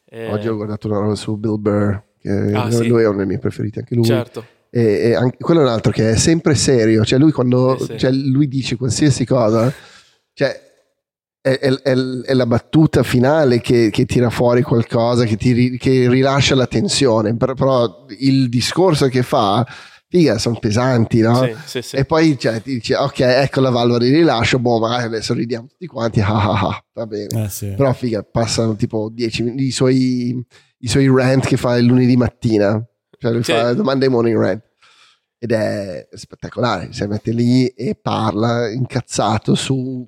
Eh, Oggi ho guardato una roba su Bill Burr, che Ah, sì. lui è uno dei miei preferiti, anche lui. Certo. E, e anche, quello è un altro che è sempre serio, cioè lui quando Sì, sì. cioè lui dice qualsiasi cosa, cioè è, è- è- è la battuta finale che, che tira fuori qualcosa, che, ti che rilascia la tensione, però, però il discorso che fa, figa, sono pesanti, no? Sì, sì, sì. E poi cioè, ti dice, ok, ecco la valvola di rilascio, boh, ma adesso ridiamo tutti quanti, ah, ah, ah, va bene. Eh, sì. Però figa, passano tipo 10 minuti, i suoi, i suoi rant che fa il lunedì mattina, cioè fa Monday morning rant. Ed è spettacolare, si mette lì e parla incazzato su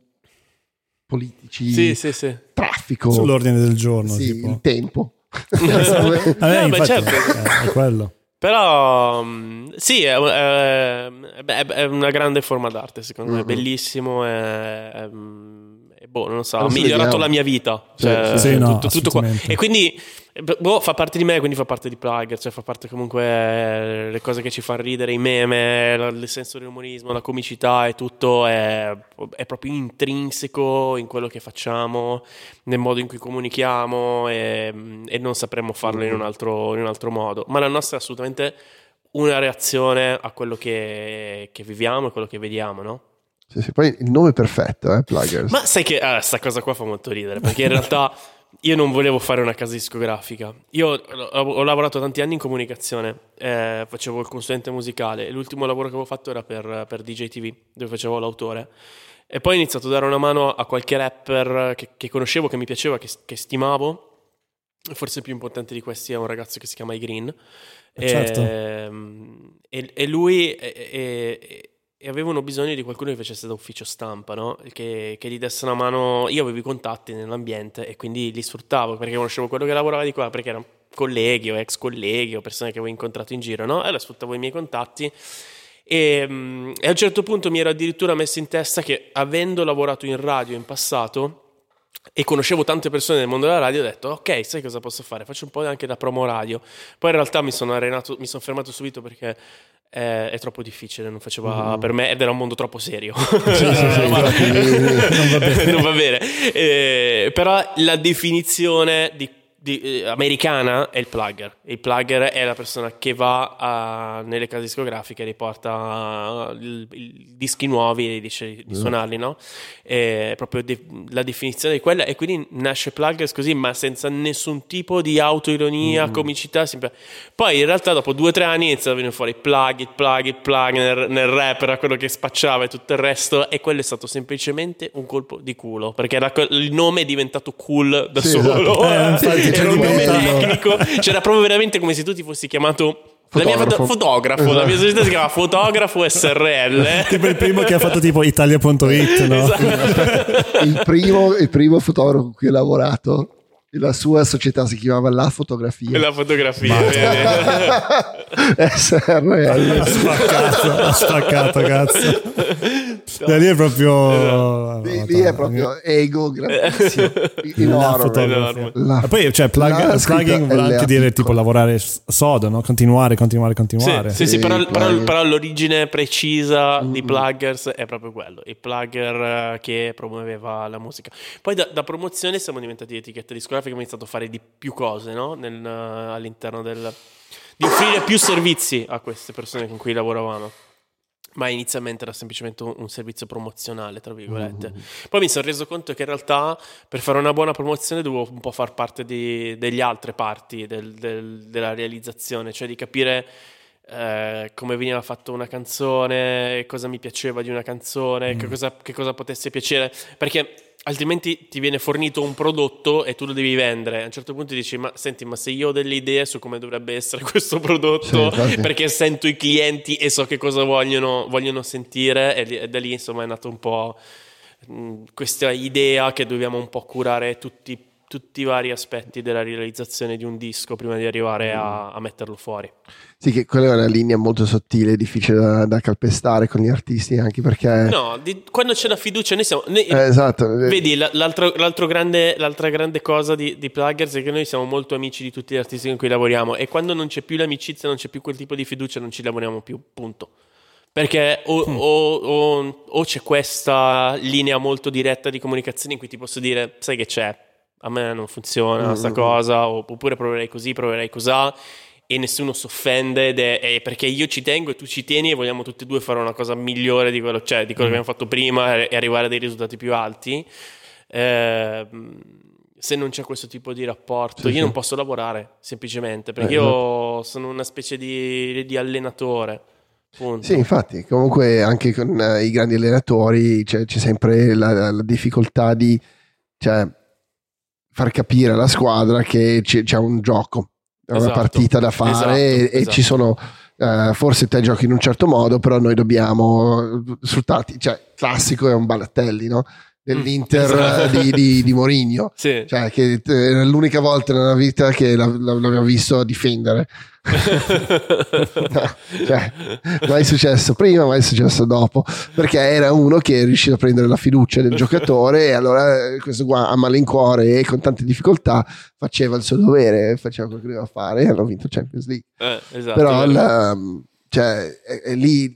politici, Sì, sì, sì. traffico, Sull'ordine del giorno. sì, tipo. il tempo. Eh, beh, infatti, certo. eh, è quello. Però mm, sì, è, è- è- è una grande forma d'arte, secondo me, è bellissimo. È, è- è- boh, non so, ha migliorato vediamo. la mia vita. Sì, Cioè, sì, sì, no, tutto, tutto qua. assolutamente. E quindi boh, fa parte di me, quindi fa parte di Plugger, cioè fa parte comunque eh, le cose che ci fanno ridere, i meme, il senso dell'umorismo, la comicità e tutto è, è proprio intrinseco in quello che facciamo, nel modo in cui comunichiamo e, e non sapremmo farlo in un, altro, in un altro modo. Ma la nostra è assolutamente una reazione a quello che, che viviamo e quello che vediamo, no? Sì, sì, poi il nome è perfetto, eh, Pluggers. Ma sai che ah, sta cosa qua fa molto ridere, perché in realtà io non volevo fare una casa discografica. Io ho, lavorato tanti anni in comunicazione, eh, facevo il consulente musicale e l'ultimo lavoro che avevo fatto era per, per DJ TV, dove facevo l'autore. E poi ho iniziato a dare una mano a qualche rapper che, che conoscevo, che mi piaceva, che, che stimavo. forse il più importante di questi è un ragazzo che si chiama I Green. Certo. Ehm, e, e, lui e, e, avevano bisogno di qualcuno che facesse da ufficio stampa, no? che, che, gli desse una mano. Io avevo i contatti nell'ambiente e quindi li sfruttavo perché conoscevo quello che lavorava di qua, perché erano colleghi o ex colleghi o persone che avevo incontrato in giro, no? E allora sfruttavo i miei contatti. E, mm, e, a un certo punto mi ero addirittura messo in testa che avendo lavorato in radio in passato e conoscevo tante persone nel mondo della radio, ho detto ok, sai cosa posso fare? Faccio un po' anche da promo radio. Poi in realtà mi sono arenato, mi sono fermato subito perché è, è troppo difficile, non faceva mm. per me ed era un mondo troppo serio. Sì, sì, sì, non va bene. non va bene. Eh, però la definizione di di, eh, americana è il plugger. Il plugger è la persona che va a, nelle case discografiche riporta i dischi nuovi e dice di mm. suonarli, no? È proprio de- la definizione di quella. E quindi nasce pluggers così, ma senza nessun tipo di autoironia, mm. comicità. Sempre. Poi in realtà dopo due o tre anni inizia a venire fuori il plug, il plug, il plug nel, nel rap, era quello che spacciava e tutto il resto. E quello è stato semplicemente un colpo di culo, perché era, il nome è diventato cool da sì, solo. Esatto. Eh, c'era un nome tecnico, c'era proprio veramente come se tu ti fossi chiamato Fotografo. La mia fotografo, esatto. la mia società si chiama Fotografo SRL. tipo il primo che ha fatto tipo Italia.it, no? Esatto. il, primo, il primo fotografo con cui ho lavorato la sua società si chiamava La Fotografia. La Fotografia. SRL. Ha spaccato, ha spaccato, cazzo. Da lì è proprio... Esatto. Lì, lì, è proprio ego grandissimo. Enorme. La, poi, cioè, plug, plugging vuol anche dire tipo lavorare sodo, no? Continuare, continuare, continuare. Sì, sì, sì però, però, però, l'origine precisa mm-hmm. di pluggers è proprio quello. Il plugger eh, che promuoveva la musica. Poi da, da promozione siamo diventati etichette discografiche discografica abbiamo iniziato a fare di più cose no? Nel, all'interno del... di offrire più servizi a queste persone con cui lavoravamo. Ma inizialmente era semplicemente un, un servizio promozionale, tra virgolette. Mm-hmm. Poi mi sono reso conto che in realtà per fare una buona promozione dovevo un po' far parte di, degli altre parti del, del, della realizzazione, cioè di capire eh, come veniva fatta una canzone, cosa mi piaceva di una canzone, mm. che, cosa, che cosa potesse piacere. Perché altrimenti ti viene fornito un prodotto e tu lo devi vendere. A un certo punto dici: Ma senti, ma se io ho delle idee su come dovrebbe essere questo prodotto, sì, perché sento i clienti e so che cosa vogliono, vogliono sentire, e, da lì insomma è nata un po' questa idea che dobbiamo un po' curare tutti tutti i vari aspetti della realizzazione di un disco prima di arrivare a, a metterlo fuori. Sì, che quella è una linea molto sottile, difficile da, da calpestare con gli artisti, anche perché... No, di, quando c'è la fiducia, noi siamo... Noi, eh, esatto. Vedi, l'altro, l'altro grande, l'altra grande cosa di, di Pluggers è che noi siamo molto amici di tutti gli artisti con cui lavoriamo e quando non c'è più l'amicizia, non c'è più quel tipo di fiducia, non ci lavoriamo più, punto. Perché o, mm. o, o, o c'è questa linea molto diretta di comunicazione in cui ti posso dire, sai che c'è, a me non funziona questa mm-hmm. cosa, oppure proverei così, proverei così e nessuno si offende ed è, è, perché io ci tengo e tu ci tieni e vogliamo tutti e due fare una cosa migliore di quello, cioè, di quello mm. che abbiamo fatto prima e arrivare a dei risultati più alti. Eh, se non c'è questo tipo di rapporto, sì, io sì. non posso lavorare semplicemente perché eh, io esatto. sono una specie di, di allenatore. Punto. Sì, infatti, comunque anche con uh, i grandi allenatori c'è, c'è sempre la, la, difficoltà di cioè, far capire alla squadra che c'è, c'è un gioco, è esatto. una partita da fare esatto, e, e esatto. ci sono Uh, forse te giochi in un certo modo, però noi dobbiamo sfruttarti. Cioè, classico è un Balatelli, no? Dell'Inter mm, esatto. di, di, di Mourinho. Sì. Cioè, che è l'unica volta nella vita che l'abbiamo visto difendere. no, cioè, mai successo prima, mai successo dopo, perché era uno che è riuscito a prendere la fiducia del giocatore e allora eh, questo qua a malincuore e con tante difficoltà faceva il suo dovere, faceva quello che doveva fare e hanno vinto Champions League. Eh, esatto, Però la, cioè, è, è lì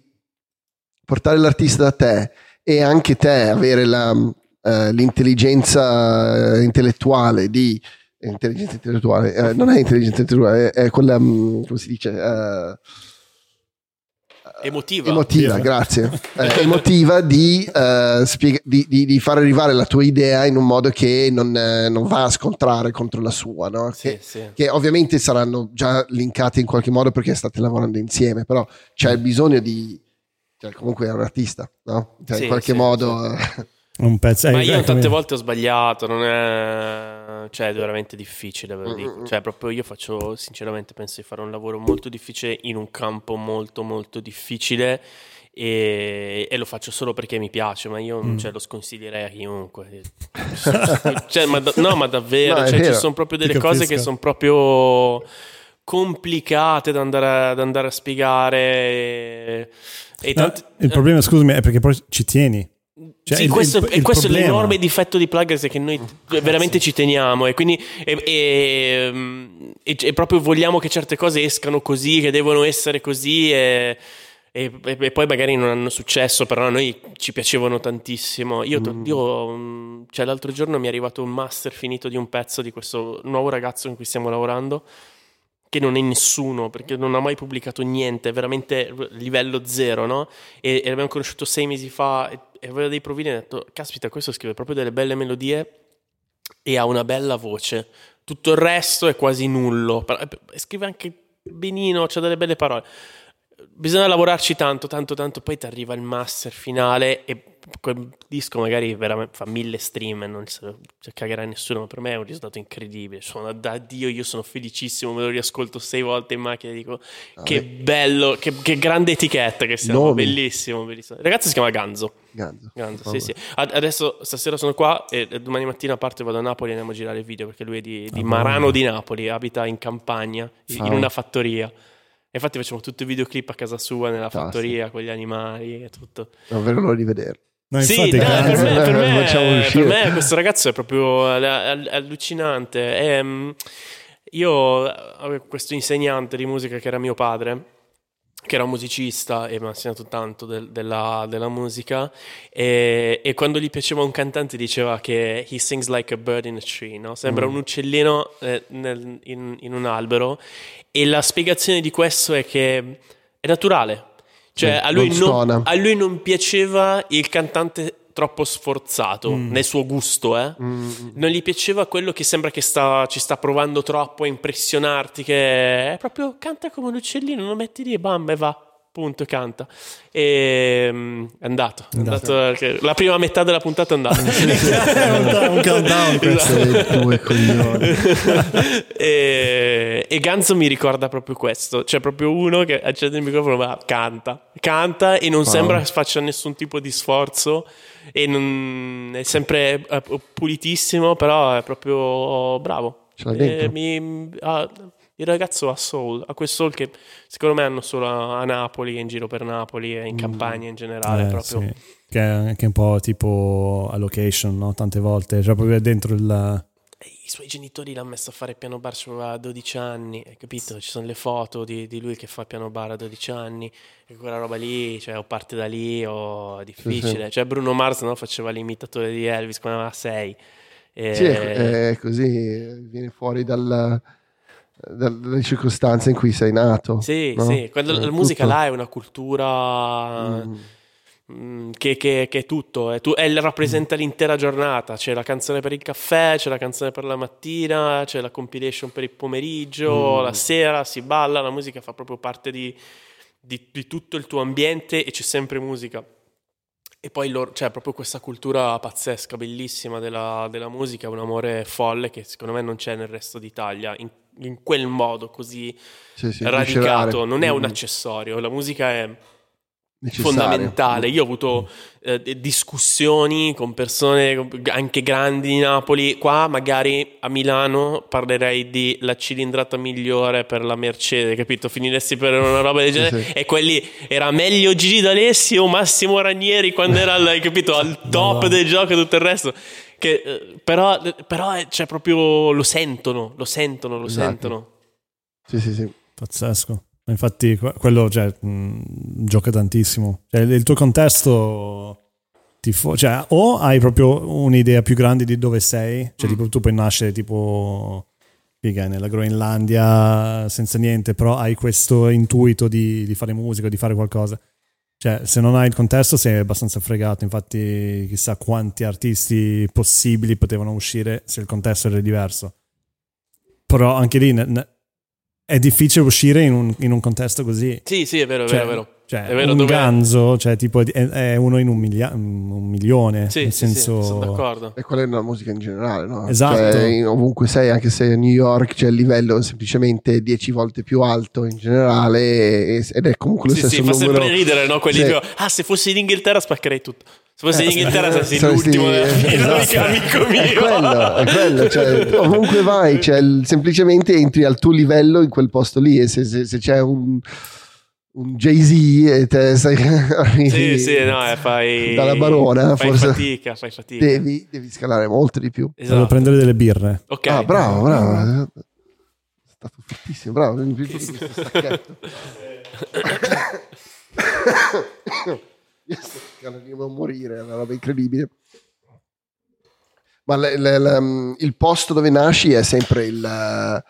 portare l'artista da te e anche te avere la, uh, l'intelligenza intellettuale di intelligenza intellettuale, eh, non è intelligenza intellettuale, è, è quella, mm, come si dice? Uh, emotiva. Emotiva, grazie. Eh, emotiva di, uh, spiega- di, di, di, far arrivare la tua idea in un modo che non, eh, non va a scontrare contro la sua, no? sì, che, sì. che, ovviamente saranno già linkate in qualche modo perché state lavorando insieme, però c'è bisogno di... Cioè, comunque è un artista, no? Cioè, sì, in qualche modo... Un pezzo. Ma eh, io ecco, tante volte ho sbagliato, non è... Cioè, è veramente difficile, ve lo dico. Cioè, proprio io faccio, sinceramente, penso di fare un lavoro molto difficile in un campo molto, molto difficile e, e lo faccio solo perché mi piace, ma io Mm. cioè, lo sconsiglierei a chiunque. Cioè, ma da- no, ma davvero, No, cioè, ci sono proprio delle cose che sono proprio complicate da andare a, da andare a spiegare e, e No, tanti- il problema, scusami, è perché poi ci tieni. Cioè, sì, il- questo, il- e il questo è l'enorme difetto di Pluggers è che noi veramente ci teniamo e quindi e, e- mm, e- e proprio vogliamo che certe cose escano così, che devono essere così e, poi magari non hanno successo, però a noi ci piacevano tantissimo. Io, io, mm, cioè, l'altro giorno mi è arrivato un master finito di un pezzo di questo nuovo ragazzo con cui stiamo lavorando che non è nessuno perché non ha mai pubblicato niente, è veramente livello zero, no? E, e l'abbiamo conosciuto sei mesi fa e, aveva dei provini e ho detto, caspita, questo scrive proprio delle belle melodie e ha una bella voce. Tutto il resto è quasi nullo, però- e scrive anche benino, c'ha delle belle parole. Bisogna lavorarci tanto, tanto, tanto, poi ti arriva il master finale e quel disco magari veramente fa mille stream e non cioè, cagherà nessuno, ma per me è un risultato incredibile. Sono da Dio, io sono felicissimo, me lo riascolto sei volte in macchina e dico che bello, che, che grande etichetta che siamo, Nomi. bellissimo, bellissimo. Il ragazzo si chiama Ganzo. Ganzo. Ganzo, sì, sì. Ad- Adesso stasera sono qua e e domani mattina parte vado a Napoli e andiamo a girare il video perché lui è di, di Ah, Marano di Napoli, abita in campagna, Ah. in una fattoria. E infatti facciamo tutti i videoclip a casa sua, nella fattoria, con gli animali e tutto. Non vedo l'ora di vederlo. No, sì, Ganzo- per, me, per, me, Facciamo per me questo ragazzo è proprio all- all- allucinante. Ehm, io avevo questo insegnante di musica che era mio padre, che era un musicista e mi ha insegnato tanto del- della, della musica e, e quando gli piaceva un cantante diceva che he sings like a bird in a tree, no? sembra un uccellino eh, nel- in, in un albero e la spiegazione di questo è che è naturale. Cioè, Sì, a, lui non a lui non piaceva il cantante troppo sforzato nel suo gusto, eh? Mm, Non gli piaceva quello che sembra che sta- ci sta provando troppo a impressionarti, che è proprio canta come un uccellino, lo metti lì e bam, e va. Punto, canta. E mm, è andato. è andato, che- la prima metà della puntata è andata. un, un countdown coglioni. e, e Ganzo mi ricorda proprio questo, cioè proprio uno che accende il microfono ma canta, canta e non sembra faccia nessun tipo di sforzo e non- è sempre eh, pulitissimo, però è proprio bravo. Ce l'ha dentro. E mi- ha- il ragazzo ha soul, ha quel soul che secondo me hanno solo a, Napoli, in giro per Napoli e in campagna in generale. Eh, proprio. sì. Che è anche un po' tipo a location, no? Tante volte, cioè proprio dentro il... I suoi genitori l'hanno messo a fare piano bar a 12 anni, hai capito? Ci sono le foto di, di lui che fa piano bar a 12 anni e quella roba lì, cioè o parte da lì o è difficile. Cioè Bruno Mars no, faceva l'imitatore di Elvis quando aveva 6. E... Sì, è, è così, viene fuori dal- dal- dalle circostanze in cui sei nato. Sì, no? sì, quando Eh, la musica tutto. là è una cultura Mm. Mm, che, che- che è tutto, è tu- e rappresenta l'intera giornata. C'è la canzone per il caffè, c'è la canzone per la mattina, c'è la compilation per il pomeriggio, Mm. la sera si balla, la musica fa proprio parte di, di- di tutto il tuo ambiente e c'è sempre musica. E poi c'è proprio questa cultura pazzesca, bellissima della, della musica, un amore folle che secondo me non c'è nel resto d'Italia, in, in quel modo così Sì, sì, radicato, non è un Mm, accessorio, la musica è necessario. fondamentale. Io ho avuto eh, de- discussioni con persone anche grandi di Napoli. Qua, magari a Milano, parlerei di la cilindrata migliore per la Mercedes, capito? Finiresti per una roba del genere. sì. E quelli era meglio Gigi D'Alessi o Massimo Ranieri quando era al, capito, al top del gioco e tutto il resto. Che, eh, però, però eh, cioè, proprio lo sentono, lo sentono, lo Esatto. sentono. Sì, sì, sì. Pazzesco. Infatti que- quello cioè, mh, gioca tantissimo. Cioè, il tuo contesto fo- cioè, o hai proprio un'idea più grande di dove sei, cioè Mm. tipo tu puoi nascere tipo figa, nella Groenlandia senza niente, però hai questo intuito di, di fare musica, di fare qualcosa. Cioè, se non hai il contesto sei abbastanza fregato, infatti chissà quanti artisti possibili potevano uscire se il contesto era diverso. Però anche lì ne- ne- è difficile uscire in un, in un contesto così. Sì, sì, è vero, è Cioè, vero, è vero. Cioè, È vero, un ganzo, cioè, tipo, è, è uno in un, milia- un milione. Sì, nel sì, sì, senso, sono d'accordo. E quella è una musica in generale, no? Esatto. Cioè, in- ovunque sei, anche se a New York c'è il livello semplicemente 10 volte più alto in generale ed è comunque lo Sì, stesso sì, fa numero. sempre ridere, no? Quelli Sì. che ah, se fossi in Inghilterra spaccherei tutto. Se fossi in Eh, Inghilterra saresti saresti- l'ultimo della fila, esatto. amico È mio. quello, è quello, cioè, ovunque vai, cioè, semplicemente entri al tuo livello in quel posto lì e se, se- se c'è un, un Jay-Z e te sei Sì, sì, no, eh, fai dalla barona, fai forse fatica, fai fatica. devi, devi scalare molto di più. Devo Esatto. prendere delle birre. Ok. Ah, bravo, bravo. È stato fortissimo, bravo. Mi è piaciuto questo stacchetto. Cercando di morire, è una roba incredibile. Ma le- le- le- il posto dove nasci è sempre il. eh,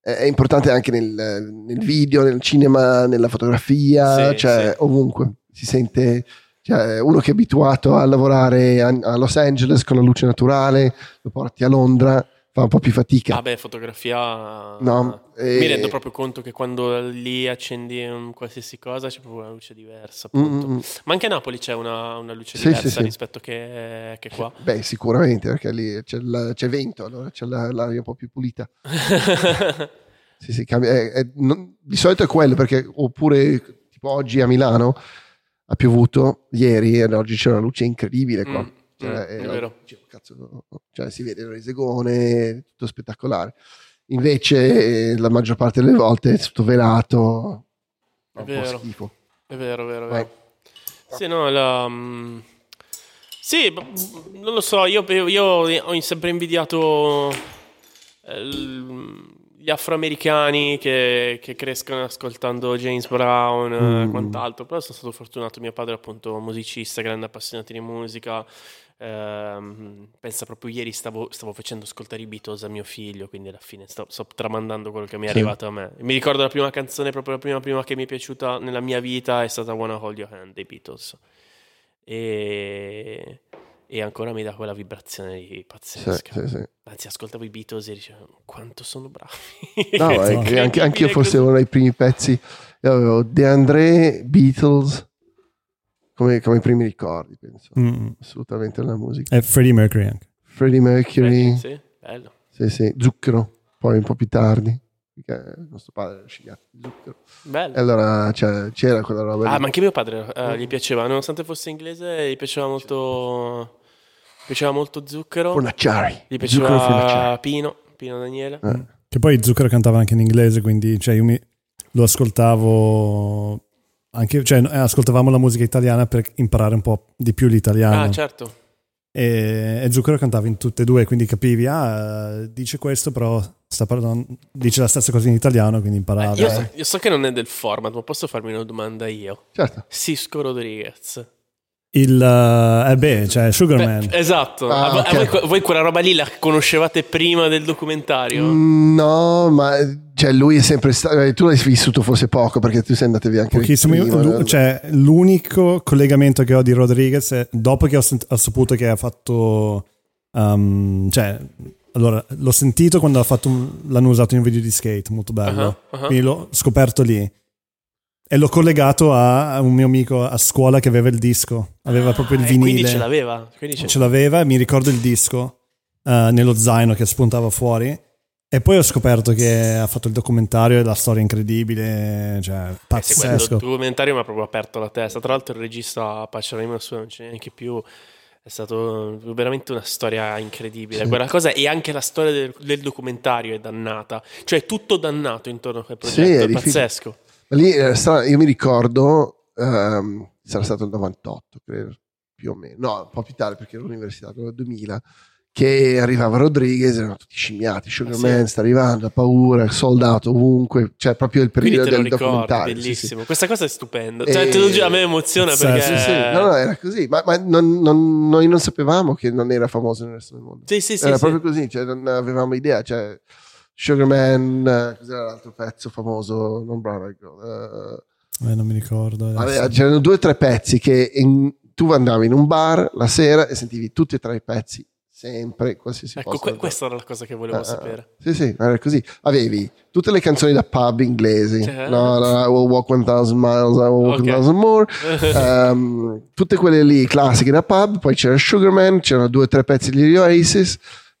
È importante anche nel, nel video, nel cinema, nella fotografia, Sì, cioè sì. ovunque si sente. Cioè, uno che è abituato a lavorare a, a Los Angeles con la luce naturale, lo porti a Londra, fa un po' più fatica. Ah beh, fotografia... No, Mi eh, rendo proprio conto che quando lì accendi un qualsiasi cosa c'è proprio una luce diversa. Mm, mm, mm. Ma anche a Napoli c'è una, una luce Sì, diversa sì, sì. rispetto che, che qua. Beh, sicuramente, perché lì c'è, il- c'è vento, allora c'è la- l'aria un po' più pulita. Sì, sì, cambia- è- è- non- di solito è quello, perché oppure tipo oggi a Milano ha piovuto ieri e oggi c'è una luce incredibile qua. Mm, Cioè, mm, e è vero. cioè, cazzo, cioè, si vede il resegone, tutto spettacolare. Invece eh, la maggior parte delle volte è tutto velato, un È vero. po' schifo. È vero, è vero, è vero. Sì, no, la... mm, Sì, non lo so, io, io ho sempre invidiato eh, gli afroamericani che, che crescono ascoltando James Brown e Mm. quant'altro, però sono stato fortunato, mio padre è appunto musicista, grande appassionato di musica, Ehm, pensa proprio ieri stavo, stavo facendo ascoltare i Beatles a mio figlio, quindi alla fine sto, sto tramandando quello che mi è Sì. arrivato a me. Mi ricordo la prima canzone, proprio la prima, prima che mi è piaciuta nella mia vita è stata Wanna Hold Your Hand dei Beatles. E, e ancora mi dà quella vibrazione di Sì, pazzesca. sì, sì. Anzi, ascoltavo i Beatles e dicevo quanto sono bravi. No, È che anche, anche io forse uno dei primi pezzi. Io avevo De André, Beatles, come, come primi ricordi, penso. Mm. Assolutamente nella musica. E Freddie Mercury anche. Freddie Mercury, Sì, bello. sì, sì, Zucchero, poi un po' più tardi, perché il nostro padre era scigliato di zucchero. bello. E allora cioè, c'era quella roba Ah, lì. ma anche mio padre eh, gli piaceva, nonostante fosse inglese, gli piaceva molto. gli piaceva molto zucchero. Fornaciari. Gli Zucchero piaceva. Pino, Pino Daniele. Eh. Che poi Zucchero cantava anche in inglese, quindi cioè, io mi- lo ascoltavo anche, cioè, eh, ascoltavamo la musica italiana per imparare un po' di più l'italiano. Ah, certo. e, e Zucchero cantava in tutte e due, quindi capivi, ah, eh, dice questo, però sta parlando, dice la stessa cosa in italiano, quindi Eh, imparava. io, so, io so che non è del format, ma posso farmi una domanda io? Certo. Cisco Rodriguez. Il, eh, eh beh, cioè Sugarman. Beh, esatto. Ah, A voi- a ok. voi, voi quella roba lì la conoscevate prima del documentario? Mm, No, ma cioè, lui è sempre stato. eh, Tu l'hai vissuto forse poco perché tu sei andato via anche Pochissimo. prima, Lu- no? cioè, l'unico collegamento che ho di Rodriguez è dopo che ho, sent- ho saputo che ha fatto. um, cioè, allora, l'ho sentito quando ha fatto un- l'hanno usato in un video di skate, molto bello. Ah, ah. Quindi l'ho scoperto lì. E l'ho collegato a, un mio amico a scuola che aveva il disco. Aveva proprio il Ah, vinile. Quindi ce l'aveva. Quindi ce- Ce l'aveva e mi ricordo il disco eh, nello zaino che spuntava fuori. E poi ho scoperto che ha fatto il documentario e la storia incredibile, cioè Eh, pazzesco. il documentario mi ha proprio aperto la testa. Tra l'altro il regista Paceranima sua non c'è neanche più. È stato veramente una storia incredibile. Sì. Quella cosa e anche la storia del, del documentario è dannata. Cioè è tutto dannato intorno a quel Sì, progetto. è è difficile. pazzesco. Lì strano, io mi ricordo, ehm, sarà stato il 98, credo, più o meno, no, un po' più tardi perché ero all'università, nel 2000, che arrivava Rodriguez, erano tutti scimmiati, Sugar Ah, sì. Man sta arrivando, ha paura, sold out ovunque, cioè proprio il periodo del ricordi, documentario. sì, sì. bellissimo. Questa cosa è stupenda. Cioè, E- a me emoziona Sì, perché. sì, Sì, sì, no, no, era così, ma, ma non- non- noi non sapevamo che non era famoso nel resto del mondo. Sì, sì, sì, era sì. proprio così, cioè non avevamo idea, cioè Sugarman, eh, cos'era l'altro pezzo famoso, non Brown Girl, eh, Eh, non mi ricordo. Vabbè, c'erano due o tre pezzi che in- tu andavi in un bar la sera e sentivi tutti e tre i pezzi sempre, qualsiasi Ecco, posto. que- questa era la cosa che volevo Ah, sapere. Sì, sì, era così. Avevi tutte le canzoni da pub inglesi. Certo. No, no, I will walk 1000 miles, I will walk Ok. 1000 more. Ehm, tutte quelle lì classiche da pub. Poi c'era Sugarman, c'erano due o tre pezzi di Oasis.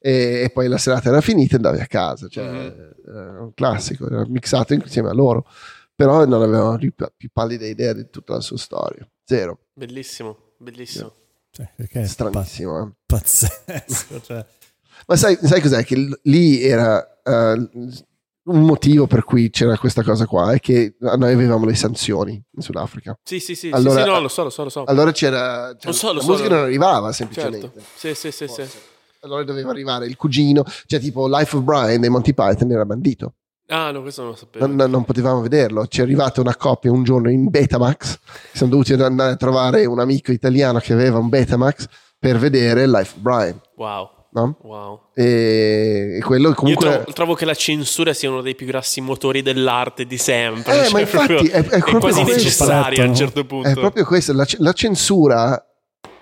E, e poi la serata era finita e andavi a casa. Cioè, Mhm. era un classico, era mixato insieme a loro. Però non avevano più, più pallida idea di tutta la sua storia. Zero. Bellissimo, bellissimo. Cioè, è Stranissimo. eh. pa- pazzesco. Cioè. Ma sai, sai cos'è? Che lì era eh, un motivo per cui c'era questa cosa qua, è che noi avevamo le sanzioni in Sudafrica. Sì, sì, sì, Allora- sì, sì, no, lo so, lo so, lo so. Allora c'era... cioè, Lo so, lo la so, musica lo- non arrivava semplicemente. Certo. Sì, sì, sì, sì. Allora doveva arrivare il cugino, cioè tipo Life of Brian dei Monty Python era bandito. Ah, no, questo non lo sapevo. Non, non- potevamo vederlo. Ci è arrivata una coppia un giorno in Betamax. Siamo dovuti andare a trovare un amico italiano che aveva un Betamax per vedere Life of Brian. Wow, No? wow. E, e quello Io comunque... trovo, trovo che la censura sia uno dei più grossi motori dell'arte di sempre. Eh, Cioè, ma infatti proprio- è- è proprio quasi questo. necessaria a un Paletto, certo punto. È proprio questo, la, la censura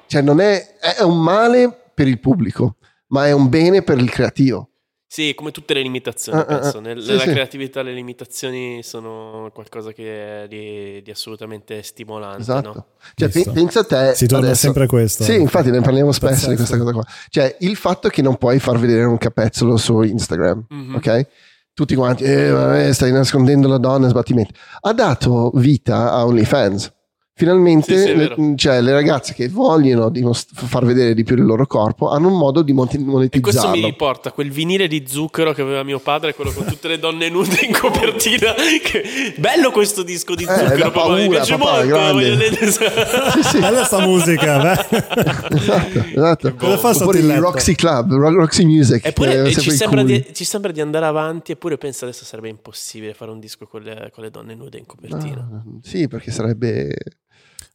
cioè non è, è un male per il pubblico, ma è un bene per il creativo. Sì, come tutte le limitazioni, Ah, ah, penso. ah. Nel- Sì, nella sì. creatività le limitazioni sono qualcosa che è di, di assolutamente stimolante. Esatto. no? Cioè, pe- pensa a te. Si torna adesso- sempre a questo. Sì, infatti ne parliamo spesso di Pazzesco. questa cosa qua. Cioè, il fatto che non puoi far vedere un capezzolo su Instagram, Mhm. ok? Tutti quanti, eh, vabbè, stai nascondendo la donna, sbattimenti. Ha dato vita a OnlyFans. Finalmente, Sì, sì, le, vero. cioè, le ragazze che vogliono dimost- far vedere di più il loro corpo hanno un modo di monti- E questo monetizzarlo. mi riporta a quel vinile di zucchero che aveva mio padre, quello con tutte le donne nude in copertina. Che- Bello questo disco di Eh, zucchero, da papà, mi paura, piace papà, molto. vedere- Sì, sì. Bella sta musica, esatto, esatto. Cosa fa Oppure il? Roxy Club, Ro- Roxy Music. Eppure eh, ci, sembra di, ci sembra di andare avanti, eppure penso adesso sarebbe impossibile fare un disco con le, con le donne nude in copertina. Ah, sì, perché sarebbe.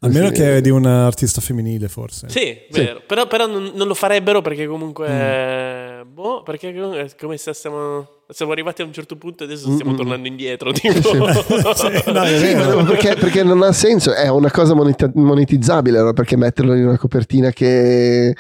Almeno sì. che è di un artista femminile, forse. Sì, vero. Però, però non, non lo farebbero perché comunque... eh, Boh, perché è come se stiamo... Siamo arrivati a un certo punto e adesso stiamo Mm, mm. tornando indietro. Tipo. Sì, no, Sì, ma perché, perché non ha senso, è una cosa monetizzabile, allora perché metterlo in una copertina che,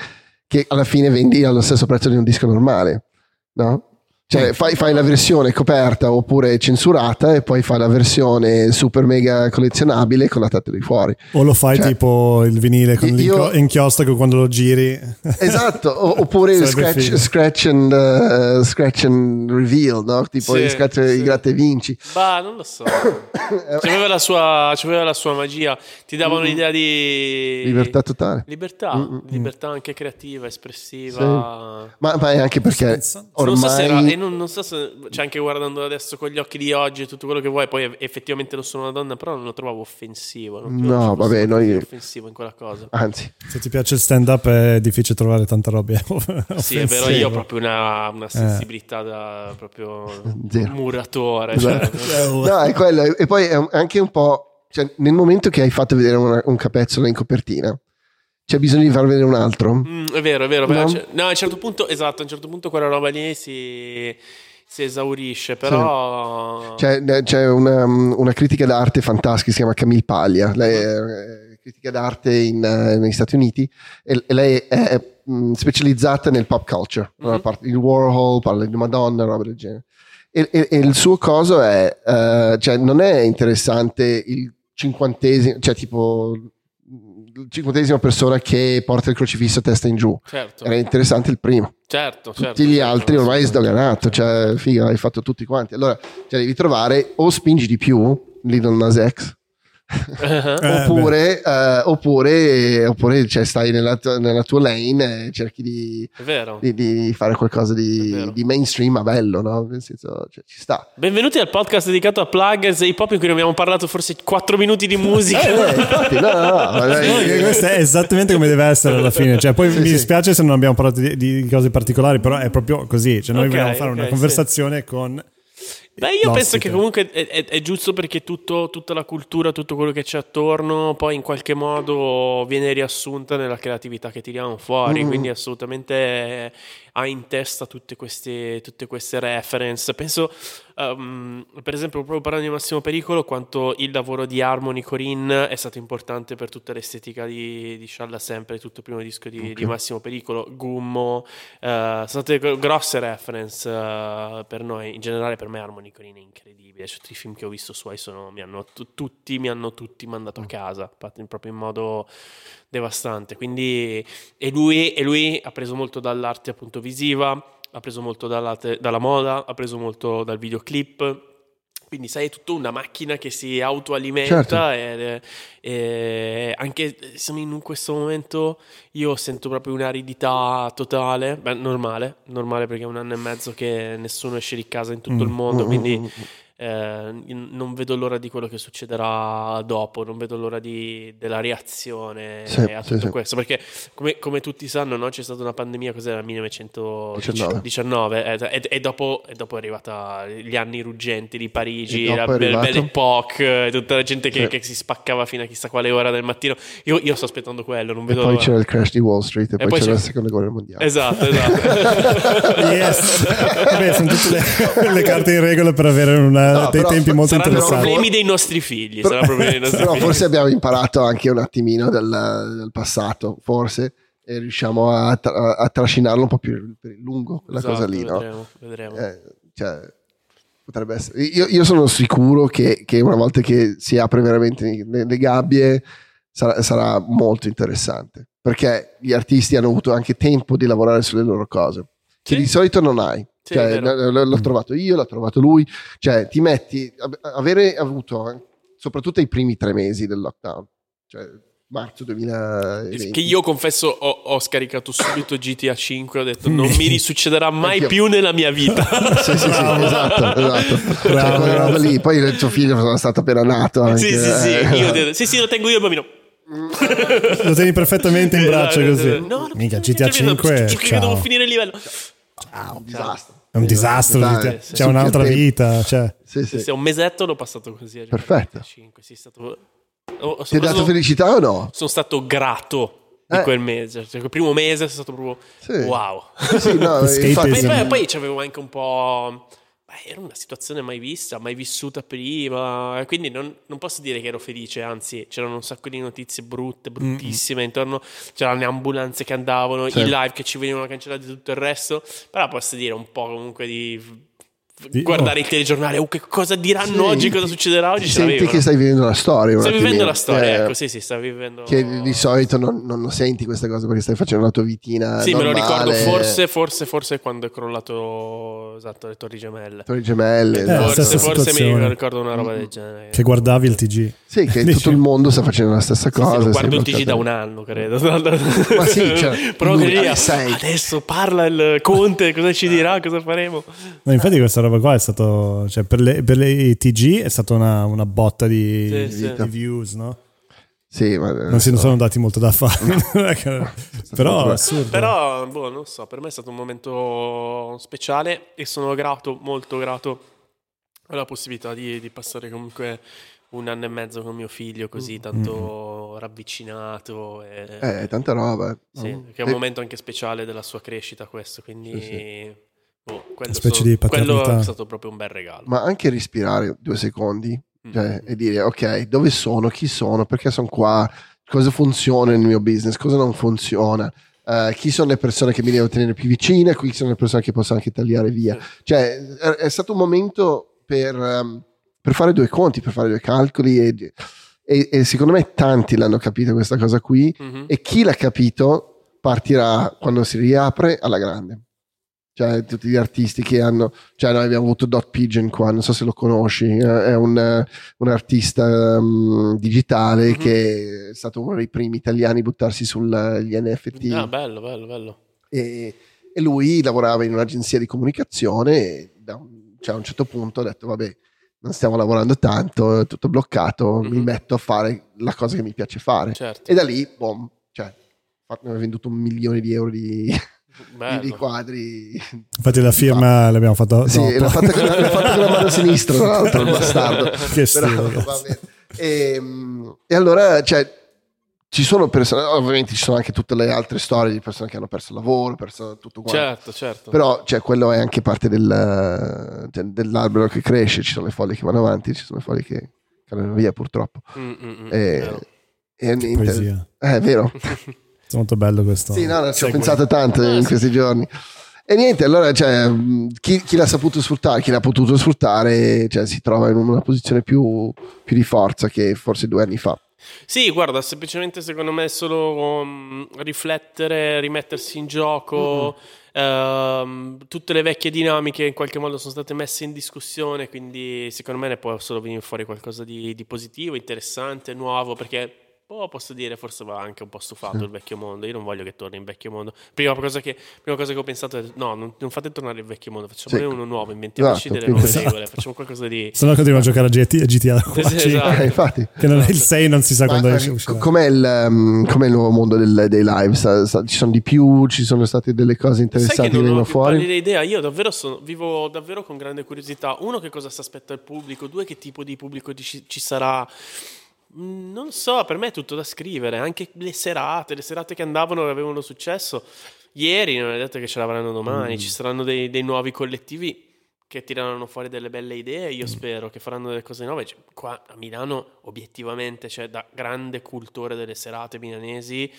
che alla fine vendi allo stesso prezzo di un disco normale, no? Cioè fai, fai la versione coperta oppure censurata e poi fai la versione super mega collezionabile con la testa di fuori. O lo fai Cioè, tipo il vinile con io- l'inchio- inchiostro quando lo giri. Esatto, oppure scratch, scratch, and, uh, scratch and reveal, no? Tipo Sì, scratch sì. i gratta e vinci. Bah, non lo so. C'aveva la sua, c'aveva la sua magia. Ti dava un'idea di... Libertà totale. Libertà, Mm-mm. libertà anche creativa, espressiva. Ma, ma è anche perché ormai... Non so se era, non, so se, cioè anche guardando adesso con gli occhi di oggi e tutto quello che vuoi, poi effettivamente non sono una donna, però non lo trovavo offensivo. Non No, vabbè, noi- offensivo in quella cosa. Anzi, Se ti piace il stand up è difficile trovare tanta roba. Sì, è vero, io ho proprio una, una sensibilità da proprio Zero. muratore. Cioè, Esatto. no, è quello. E poi è anche un po'... Cioè, nel momento che hai fatto vedere una- un capezzolo in copertina, c'è bisogno di far vedere un altro. Mm, è vero, è vero. No? no, a un certo punto, esatto, a un certo punto quella roba lì si, si esaurisce, però... C'è, c'è una, una critica d'arte fantastica, si chiama Camille Paglia, lei è eh, critica d'arte in, eh, negli Stati Uniti e, e lei è mh, specializzata nel pop culture, Mhm. no? Parla- il Warhol, parla di Madonna, roba del genere. E, e- e il suo coso è, eh, cioè non è interessante il cinquantesimo, cioè tipo cinquantesima persona che porta il crocifisso a testa in giù. Certo, Era interessante il primo. certo, certo. Tutti gli certo, altri ormai è sdoganato, cioè, figa, hai fatto tutti quanti. Allora, cioè, devi trovare o spingi di più, Little Nas X, Eh, oppure, eh, oppure, oppure cioè, stai nella, tua- nella tua lane e cerchi di, di- di fare qualcosa di, di mainstream, ma bello, no? Nel senso, cioè, ci sta. Benvenuti al podcast dedicato a pluggers e hip hop in cui abbiamo parlato forse 4 minuti di musica. Eh, eh, infatti, no, no, no, questo è esattamente come deve essere alla fine. Cioè, poi Sì, mi sì. dispiace se non abbiamo parlato di, di cose particolari, però è proprio così. Cioè, noi Ok, vogliamo fare ok, una sì. conversazione con Beh, io penso che comunque è, è, è giusto perché tutto, tutta la cultura, tutto quello che c'è attorno, poi in qualche modo viene riassunta nella creatività che tiriamo fuori. Mm. Quindi, assolutamente ha in testa tutte queste, tutte queste reference. Penso, um, per esempio, proprio parlando di Massimo Pericolo, quanto il lavoro di Harmony Corinne è stato importante per tutta l'estetica di, di Scialla Sempre, tutto il primo disco di, okay. di Massimo Pericolo, Gummo. Uh, sono state grosse reference uh, per noi, in generale per me Harmony Corinne è incredibile. Cioè, tutti i film che ho visto suoi sono, mi hanno, t- tutti mi hanno tutti mandato a mm. casa, proprio in modo devastante. Quindi, e lui, e lui ha preso molto dall'arte appunto visiva, ha preso molto dalla, te- dalla moda, ha preso molto dal videoclip. Quindi sai, è tutta una macchina che si autoalimenta certo. e, e, anche siamo in questo momento io sento proprio un'aridità totale, beh, normale, normale perché è un anno e mezzo che nessuno esce di casa in tutto mm, il mondo, mm, quindi mm, mm eh, non vedo l'ora di quello che succederà dopo, non vedo l'ora di, della reazione sì, a tutto sì, questo, perché come, come, tutti sanno no? c'è stata una pandemia, cos'era, 1919, eh, e, e, dopo, e, dopo, è arrivata gli anni ruggenti di Parigi, la Belle, Époque, tutta la gente che, sì. che, si spaccava fino a chissà quale ora del mattino, io, io sto aspettando quello, non vedo e poi l'ora. c'era il crash di Wall Street e, e poi, poi c'era, c'era la seconda guerra mondiale. Esatto, esatto. yes. Beh, sono tutte le, le carte in regola per avere una no, dei tempi molto interessanti. Saranno problemi dei nostri figli. Però, dei nostri però figli. forse abbiamo imparato anche un attimino del, del passato, forse, e riusciamo a, tra- a, trascinarlo un po' più per il lungo, quella esatto, cosa lì. No? vedremo. Eh, cioè, potrebbe essere. Io, io sono sicuro che, che, una volta che si apre veramente le, le gabbie sarà, sarà molto interessante perché gli artisti hanno avuto anche tempo di lavorare sulle loro cose che sì. di solito non hai. Sì, cioè, l'ho trovato io, l'ho trovato lui. Cioè, ti metti, avere avuto soprattutto i primi tre mesi del lockdown, cioè marzo 2020. Che io confesso ho, ho scaricato subito GTA 5 ho detto non mi risuccederà mai più nella mia vita. sì, sì, sì, esatto, esatto. Cioè, lì. Poi il tuo figlio è stato appena nato. Anche, sì, sì, sì, eh. io, sì, sì, lo tengo io il bambino. lo tieni perfettamente in braccio così. No, Mica GTA 5. Che devo finire il livello. Ciao, un disastro. È un disastro, Dai, c'è un'altra vita. Cioè. Sì, sì. sì, un mesetto l'ho passato così. Perfetto. 5, sì, stato... oh, Ti ha dato felicità o no? Sono stato grato di eh. quel mese. Cioè, quel primo mese è stato proprio sì. wow. Sì, no, infatti, poi, poi, poi c'avevo anche un po' era una situazione mai vista, mai vissuta prima, quindi non, non, posso dire che ero felice, anzi c'erano un sacco di notizie brutte, bruttissime, mm. intorno c'erano le ambulanze che andavano, certo. i live che ci venivano cancellati e tutto il resto, però posso dire un po' comunque di guardare oh. il telegiornale, oh, che cosa diranno sì, oggi, cosa succederà oggi. Senti che stai vivendo la storia. Stai vivendo la storia, eh, ecco, sì, sì, stai vivendo. Che di solito non, non, senti queste cose perché stai facendo la tua vitina. Sì, normale. me lo ricordo, forse, forse, forse quando è crollato esatto, le Torri Gemelle. Torri Gemelle, eh, forse, forse mi ricordo una roba del genere. Che guardavi il TG. Sì, che tutto il mondo sta facendo la stessa cosa. Sì, sì, guardo il TG da un anno, credo. Ma sì, cioè, però adesso parla il Conte, cosa ci dirà, cosa faremo. No, infatti questa roba qua è stato cioè per, le, per le TG è stata una, una botta di, sì, di, sì. di, views, no? Sì, ma non si sono dati molto da fare, però, però boh, non so, per me è stato un momento speciale e sono grato, molto grato alla possibilità di, di passare comunque un anno e mezzo con mio figlio così mm. tanto mm. ravvicinato e, eh, tanta roba sì, mm. che è un momento anche speciale della sua crescita questo quindi sì, sì. Oh, quello, specie so, di quello è stato proprio un bel regalo. Ma anche respirare due secondi mm. cioè, e dire ok, dove sono, chi sono, perché sono qua, cosa funziona nel mio business, cosa non funziona. Uh, chi sono le persone che mi devo tenere più vicine, chi sono le persone che posso anche tagliare via. Cioè, è, è, stato un momento per, um, per, fare due conti, per fare due calcoli e, e, e, secondo me tanti l'hanno capito questa cosa qui mm-hmm. e chi l'ha capito partirà quando si riapre alla grande cioè tutti gli artisti che hanno, cioè noi abbiamo avuto Dot Pigeon qua, non so se lo conosci, è un, un artista um, digitale mm-hmm. che è stato uno dei primi italiani a buttarsi sugli NFT. Ah, bello, bello, bello. E, e lui lavorava in un'agenzia di comunicazione e un, cioè, a un certo punto ha detto vabbè, non stiamo lavorando tanto, è tutto bloccato, mm-hmm. mi metto a fare la cosa che mi piace fare. Certo. E da lì, boom, cioè, ha venduto un milione di euro di Bello. di quadri. Infatti la firma l'abbiamo fatta Sì, l'ha fatta, con, l'ha fatta con la mano sinistra, tra l'altro, il bastardo. Che Però, e, e allora, cioè, ci sono persone, ovviamente ci sono anche tutte le altre storie di persone che hanno perso il lavoro, perso tutto quanto. Certo, certo. Però cioè, quello è anche parte del, cioè, dell'albero che cresce, ci sono le foglie che vanno avanti, ci sono le foglie che cadono via purtroppo. Mm, mm, mm, e, e, Poesia. Eh, è vero. è molto bello questo. Sì, no, no ci ho pensato tanto in questi giorni. E niente, allora cioè, chi, chi, l'ha saputo sfruttare, chi l'ha potuto sfruttare, cioè, si trova in una posizione più, più di forza che forse due anni fa. Sì, guarda, semplicemente secondo me è solo um, riflettere, rimettersi in gioco. Mm-hmm. Uh, tutte le vecchie dinamiche in qualche modo sono state messe in discussione, quindi secondo me ne può solo venire fuori qualcosa di, di positivo, interessante, nuovo, perché Oh, posso dire, forse va anche un po' stufato il vecchio mondo. Io non voglio che torni in vecchio mondo. Prima cosa che, prima cosa che ho pensato è: no, non, non, fate tornare il vecchio mondo, facciamo sì. uno nuovo, inventiamoci esatto, delle nuove esatto. regole, facciamo qualcosa di. Se no, continuiamo a giocare a GTA, GTA 4. Esatto. Eh, infatti. Che non è il 6, non si sa Ma, quando esce. Com'è il, um, com'è il nuovo mondo del, dei live? Sa, sa, ci sono di più? Ci sono state delle cose interessanti che vengono fuori? Non ho idea. Io davvero sono, vivo davvero con grande curiosità. Uno, che cosa si aspetta il pubblico? Due, che tipo di pubblico ci, ci sarà? Mm, non so, per me è tutto da scrivere, anche le serate, le serate che andavano e avevano successo. Ieri non è detto che ce l'avranno domani, mm. ci saranno dei, dei, nuovi collettivi che tireranno fuori delle belle idee, io mm. spero che faranno delle cose nuove. Cioè, qua a Milano obiettivamente c'è da grande cultore delle serate milanesi,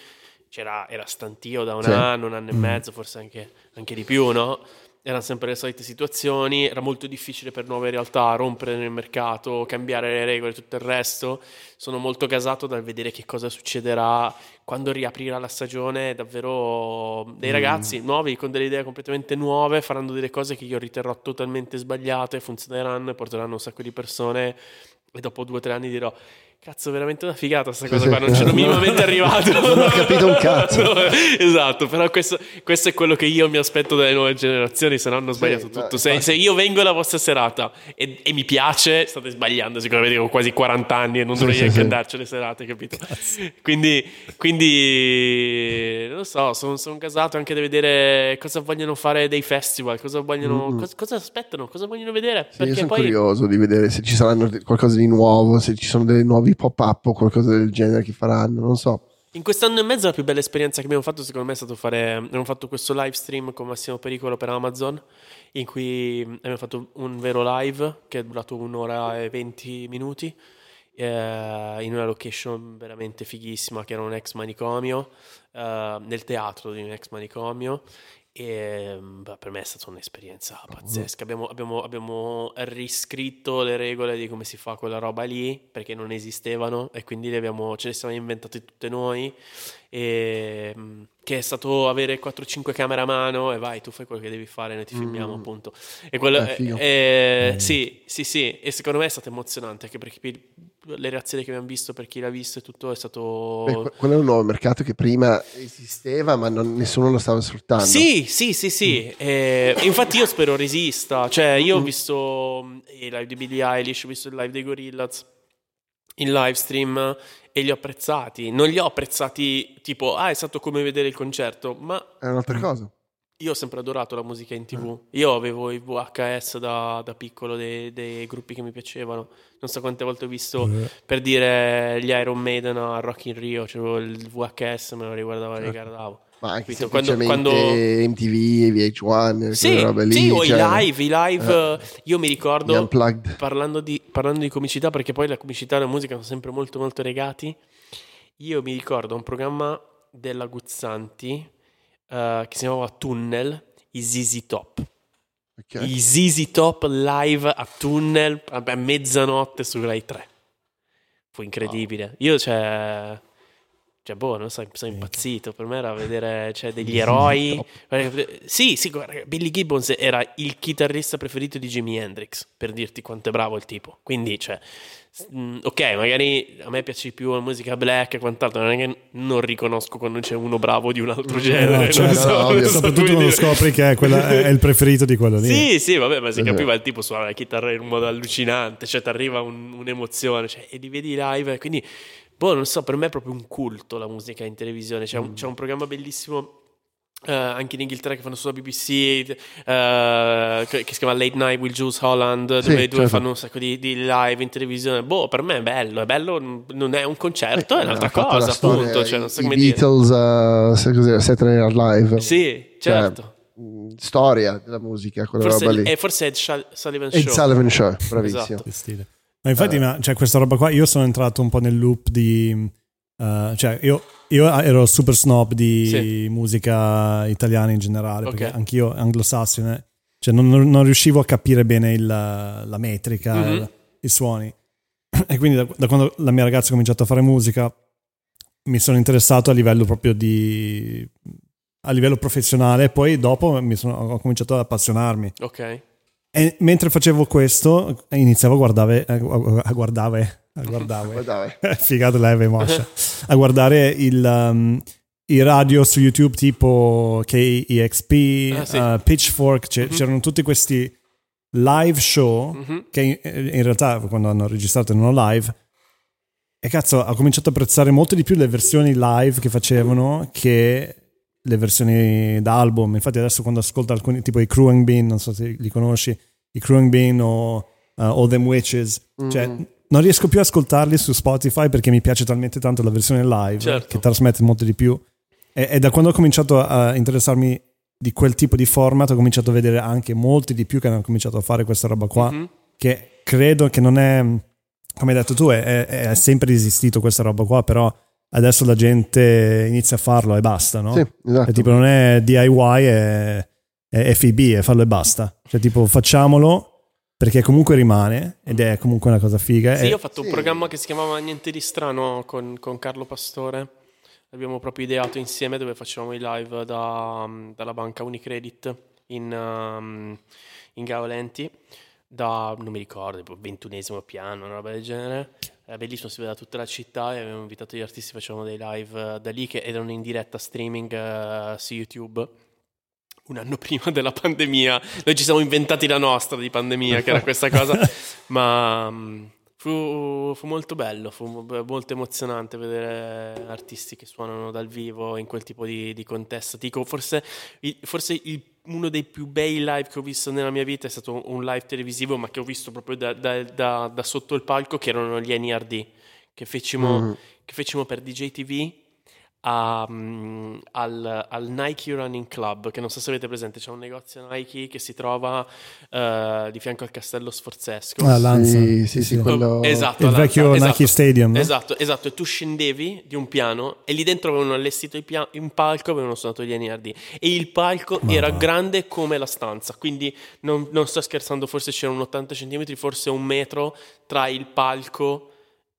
c'era, era stantio da un sì. anno, un anno e mezzo, forse anche, anche di più, no? Erano sempre le solite situazioni, era molto difficile per nuove realtà rompere nel mercato, cambiare le regole e tutto il resto. Sono molto gasato dal vedere che cosa succederà quando riaprirà la stagione. Davvero dei mm. ragazzi mm. nuovi con delle idee completamente nuove faranno delle cose che io riterrò totalmente sbagliate, funzioneranno e porteranno un sacco di persone. E dopo due o tre anni dirò Cazzo, veramente una figata sta cosa qua, non c'ero minimamente arrivato. non ho capito un cazzo. No, esatto, però questo, questo, è quello che io mi aspetto dalle nuove generazioni, se no hanno sbagliato sì, tutto. Se, se, io vengo alla vostra serata e, e, mi piace, state sbagliando, sicuramente ho quasi 40 anni e non dovrei sì, neanche sì, andarci alle serate, capito? Quindi, quindi, non lo so, sono, sono casato anche da vedere cosa vogliono fare dei festival, cosa vogliono, mm-hmm. cosa, cosa, aspettano, cosa vogliono vedere. io sono poi... curioso di vedere se ci saranno qualcosa di nuovo, se ci sono delle nuove nuovi pop-up o qualcosa del genere che faranno, non so. In quest'anno e mezzo la più bella esperienza che abbiamo fatto secondo me è stato fare, abbiamo fatto questo live stream con Massimo Pericolo per Amazon in cui abbiamo fatto un vero live che è durato un'ora e venti minuti eh, in una location veramente fighissima che era un ex manicomio, eh, nel teatro di un ex manicomio e mm, beh, per me è stata un'esperienza pazzesca. Abbiamo, abbiamo, abbiamo, riscritto le regole di come si fa quella roba lì perché non esistevano e quindi le abbiamo, ce le siamo inventate tutte noi. E, mm, che è stato avere 4-5 camere a mano e vai, tu fai quello che devi fare, noi ti filmiamo mm. appunto. E quello, eh, eh, mm. Sì, sì, sì, e secondo me è stato emozionante anche perché le reazioni che abbiamo visto per chi l'ha visto e tutto è stato... Beh, quello è un nuovo mercato che prima esisteva ma non, nessuno lo stava sfruttando. Sì, sì, sì, sì. Mm. Eh, infatti io spero resista, cioè io ho visto i live di Billie Eilish, ho visto il live dei Gorillaz in live stream e li ho apprezzati. Non li ho apprezzati tipo, ah, è stato come vedere il concerto, ma... È un'altra cosa. Io ho sempre adorato la musica in tv. Eh. Io avevo i VHS da, da piccolo dei, dei, gruppi che mi piacevano. Non so quante volte ho visto eh. per dire gli Iron Maiden a Rock in Rio. C'avevo il VHS, me lo riguardavo e riguardavo. Ma anche Quindi, quando, quando... MTV, VH1, sì, robe lì, sì, o cioè... i live, i live. Eh. Io mi ricordo parlando di, parlando di comicità, perché poi la comicità e la musica sono sempre molto molto legati. Io mi ricordo un programma della Guzzanti uh, che si chiamava Tunnel, i ZZ Top. Okay. I ZZ Top live a Tunnel a mezzanotte su Rai 3. Fu incredibile. Wow. Io, cioè, cioè, boh, non so, sono impazzito. Per me era vedere cioè, degli eroi. Sì, sì, guarda, Billy Gibbons era il chitarrista preferito di Jimi Hendrix, per dirti quanto è bravo il tipo. Quindi, cioè, Mm, ok, magari a me piace più la musica black e quant'altro, non è che non riconosco quando c'è uno bravo di un altro genere. No, cioè, so, no, soprattutto quando scopri che è, quella, è, il preferito di quello lì. Sì, sì, vabbè, ma si capiva il tipo suona la chitarra in un modo allucinante, cioè ti arriva un, un'emozione, cioè, e li vedi live, quindi, boh, non so, per me è proprio un culto la musica in televisione. C'è un, mm. c'è un programma bellissimo Uh, anche in Inghilterra che fanno sulla BBC uh, che, che, si chiama Late Night with Jules Holland dove, Sì, dove certo. fanno un sacco di, di live in televisione boh per me è bello è bello non è un concerto è Eh, un'altra ha fatto cosa appunto cioè, non so i come dire Beatles, uh, sai cos'era, Saturday Night Live. sì certo mh, storia della musica, quella forse, roba lì. è, forse è Ed Sullivan E Show il Sullivan Show, bravissimo. Esatto. Ma infatti, Eh. ma, cioè, questa roba qua, io sono entrato un po' nel loop di... eh, cioè, io, io ero super snob di Sì. musica italiana in generale, Ok. perché anch'io anglosassone, cioè non, non- riuscivo a capire bene il- la metrica, Mhm. il- i suoni. E quindi da, da quando la mia ragazza ha cominciato a fare musica, mi sono interessato a livello proprio di... a livello professionale e poi dopo mi sono, ho cominciato ad appassionarmi. ok E mentre facevo questo, iniziavo a guardare, a, guardare, a guardare, figata leve moscia, a guardare il, um, i radio su YouTube tipo KEXP, Ah, sì. uh, Pitchfork, c'è- Mhm. c'erano tutti questi live show Mhm. che in, in realtà quando hanno registrato erano live e cazzo ho cominciato a apprezzare molto di più le versioni live che facevano che le versioni d'album infatti adesso quando ascolto alcuni tipo i Crewing Bean non so se li conosci i Crewing Bean o uh, All Them Witches cioè Mm. non riesco più a ascoltarli su Spotify perché mi piace talmente tanto la versione live Certo. che trasmette molto di più e, e da quando ho cominciato a interessarmi di quel tipo di format ho cominciato a vedere anche molti di più che hanno cominciato a fare questa roba qua Mhm. che credo che non è come hai detto tu è, è- è sempre esistito questa roba qua però adesso la gente inizia a farlo e basta no? Sì, esatto. È tipo non è DIY è, è FIB è farlo e basta cioè tipo facciamolo perché comunque rimane ed è comunque una cosa figa Sì, e- io ho fatto un Sì. programma che si chiamava Niente di strano con, con Carlo Pastore. L'abbiamo proprio ideato insieme dove facevamo i live da- dalla banca Unicredit in, um, in Gaolenti da, non mi ricordo, tipo ventunesimo piano, una roba del genere. Era bellissimo, si vedeva tutta la città e avevamo invitato gli artisti, facevamo dei live eh, da lì che erano in diretta streaming eh, su YouTube. Un anno prima della pandemia, noi ci siamo inventati la nostra di pandemia, che era questa cosa, ma mm, fu, fu molto bello, fu mo- molto emozionante vedere artisti che suonano dal vivo in quel tipo di, di contesto. Dico, forse, forse il- uno dei più bei live che ho visto nella mia vita è stato un live televisivo, ma che ho visto proprio da, da- da- da sotto il palco, che erano gli NRD, che fecimo, Mm. che fecimo per DJ TV a- mm, al, al Nike Running Club, che non so se avete presente, c'è un negozio Nike che si trova eh, di fianco al castello Sforzesco. Ah, Lanza. Sì, sì, sì, quello... Esatto, il Lanza, vecchio esatto. Nike Stadium no? Esatto, esatto, e tu scendevi di un piano e lì dentro avevano allestito il pia- un palco, avevano suonato gli NRD e il palco Ma era grande come la stanza, quindi non, non sto scherzando, forse c'erano 80 centimetri, forse un metro tra il palco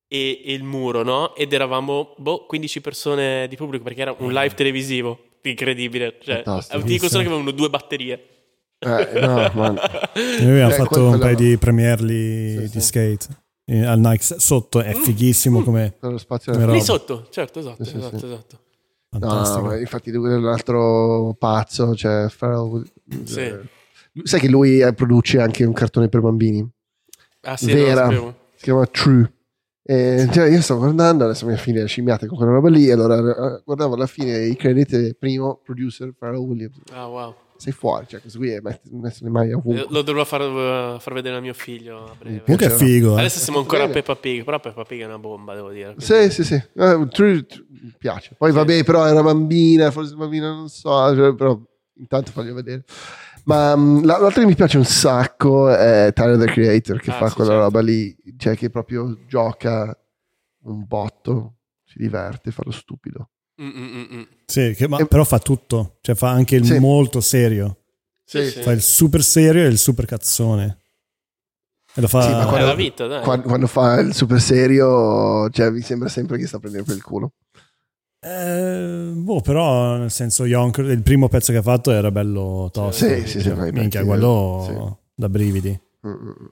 e, e il muro, no? Ed eravamo, boh, 15 persone di pubblico perché era un live televisivo, incredibile, cioè, Fantastico. ti dico solo che avevano due batterie. Eh, no, man. Noi abbiamo Eh, fatto un paio di premiere lì Sì, di sì. skate eh, al Nike sotto è fighissimo come Quello spazio Come Lì sotto, certo, esatto, Sì, esatto, sì. esatto. No, fantastico ma infatti lui è un altro pazzo, cioè Pharrell, Sì. eh, sai che lui produce anche un cartone per bambini, Ah sì, vera, sapevo. si chiama True. E, cioè, io sto guardando, adesso mi fine scimmiate con quella roba lì, e allora eh, guardavo alla fine i crediti, primo producer Pharrell Williams, Ah, wow. sei fuori, cioè questo qui è messo le mani Eh, ovunque. Lo dovrò far, far vedere a mio figlio a breve. comunque è Cioè, figo eh. Adesso siamo ancora a. Peppa Pig, però Peppa Pig è una bomba, devo dire. Sì, sì, sì, Eh, True, True, mi piace. Poi vabbè, però è una bambina, forse una bambina non so, cioè, però intanto voglio vedere. Ma um, la- l'altra che mi piace un sacco è Tyler the Creator che Ah, fa sì, quella certo. roba lì, cioè che proprio gioca un botto, si diverte, fa lo stupido. Mm, mm, mm, mm. Sì, che- ma E- però fa tutto cioè fa anche il Sì. molto serio Sì, Sì, sì. fa il super serio e il super cazzone e lo fa Sì, ma È quando- la vita, dai. Quando, quando fa il super serio, cioè mi sembra sempre che sta prendendo per il culo. Eh, boh, però nel senso Yonker, il primo pezzo che ha fatto era bello tosto. Sì, sì, sì, minchia, quello sì. da brividi. Mm, mm, mm.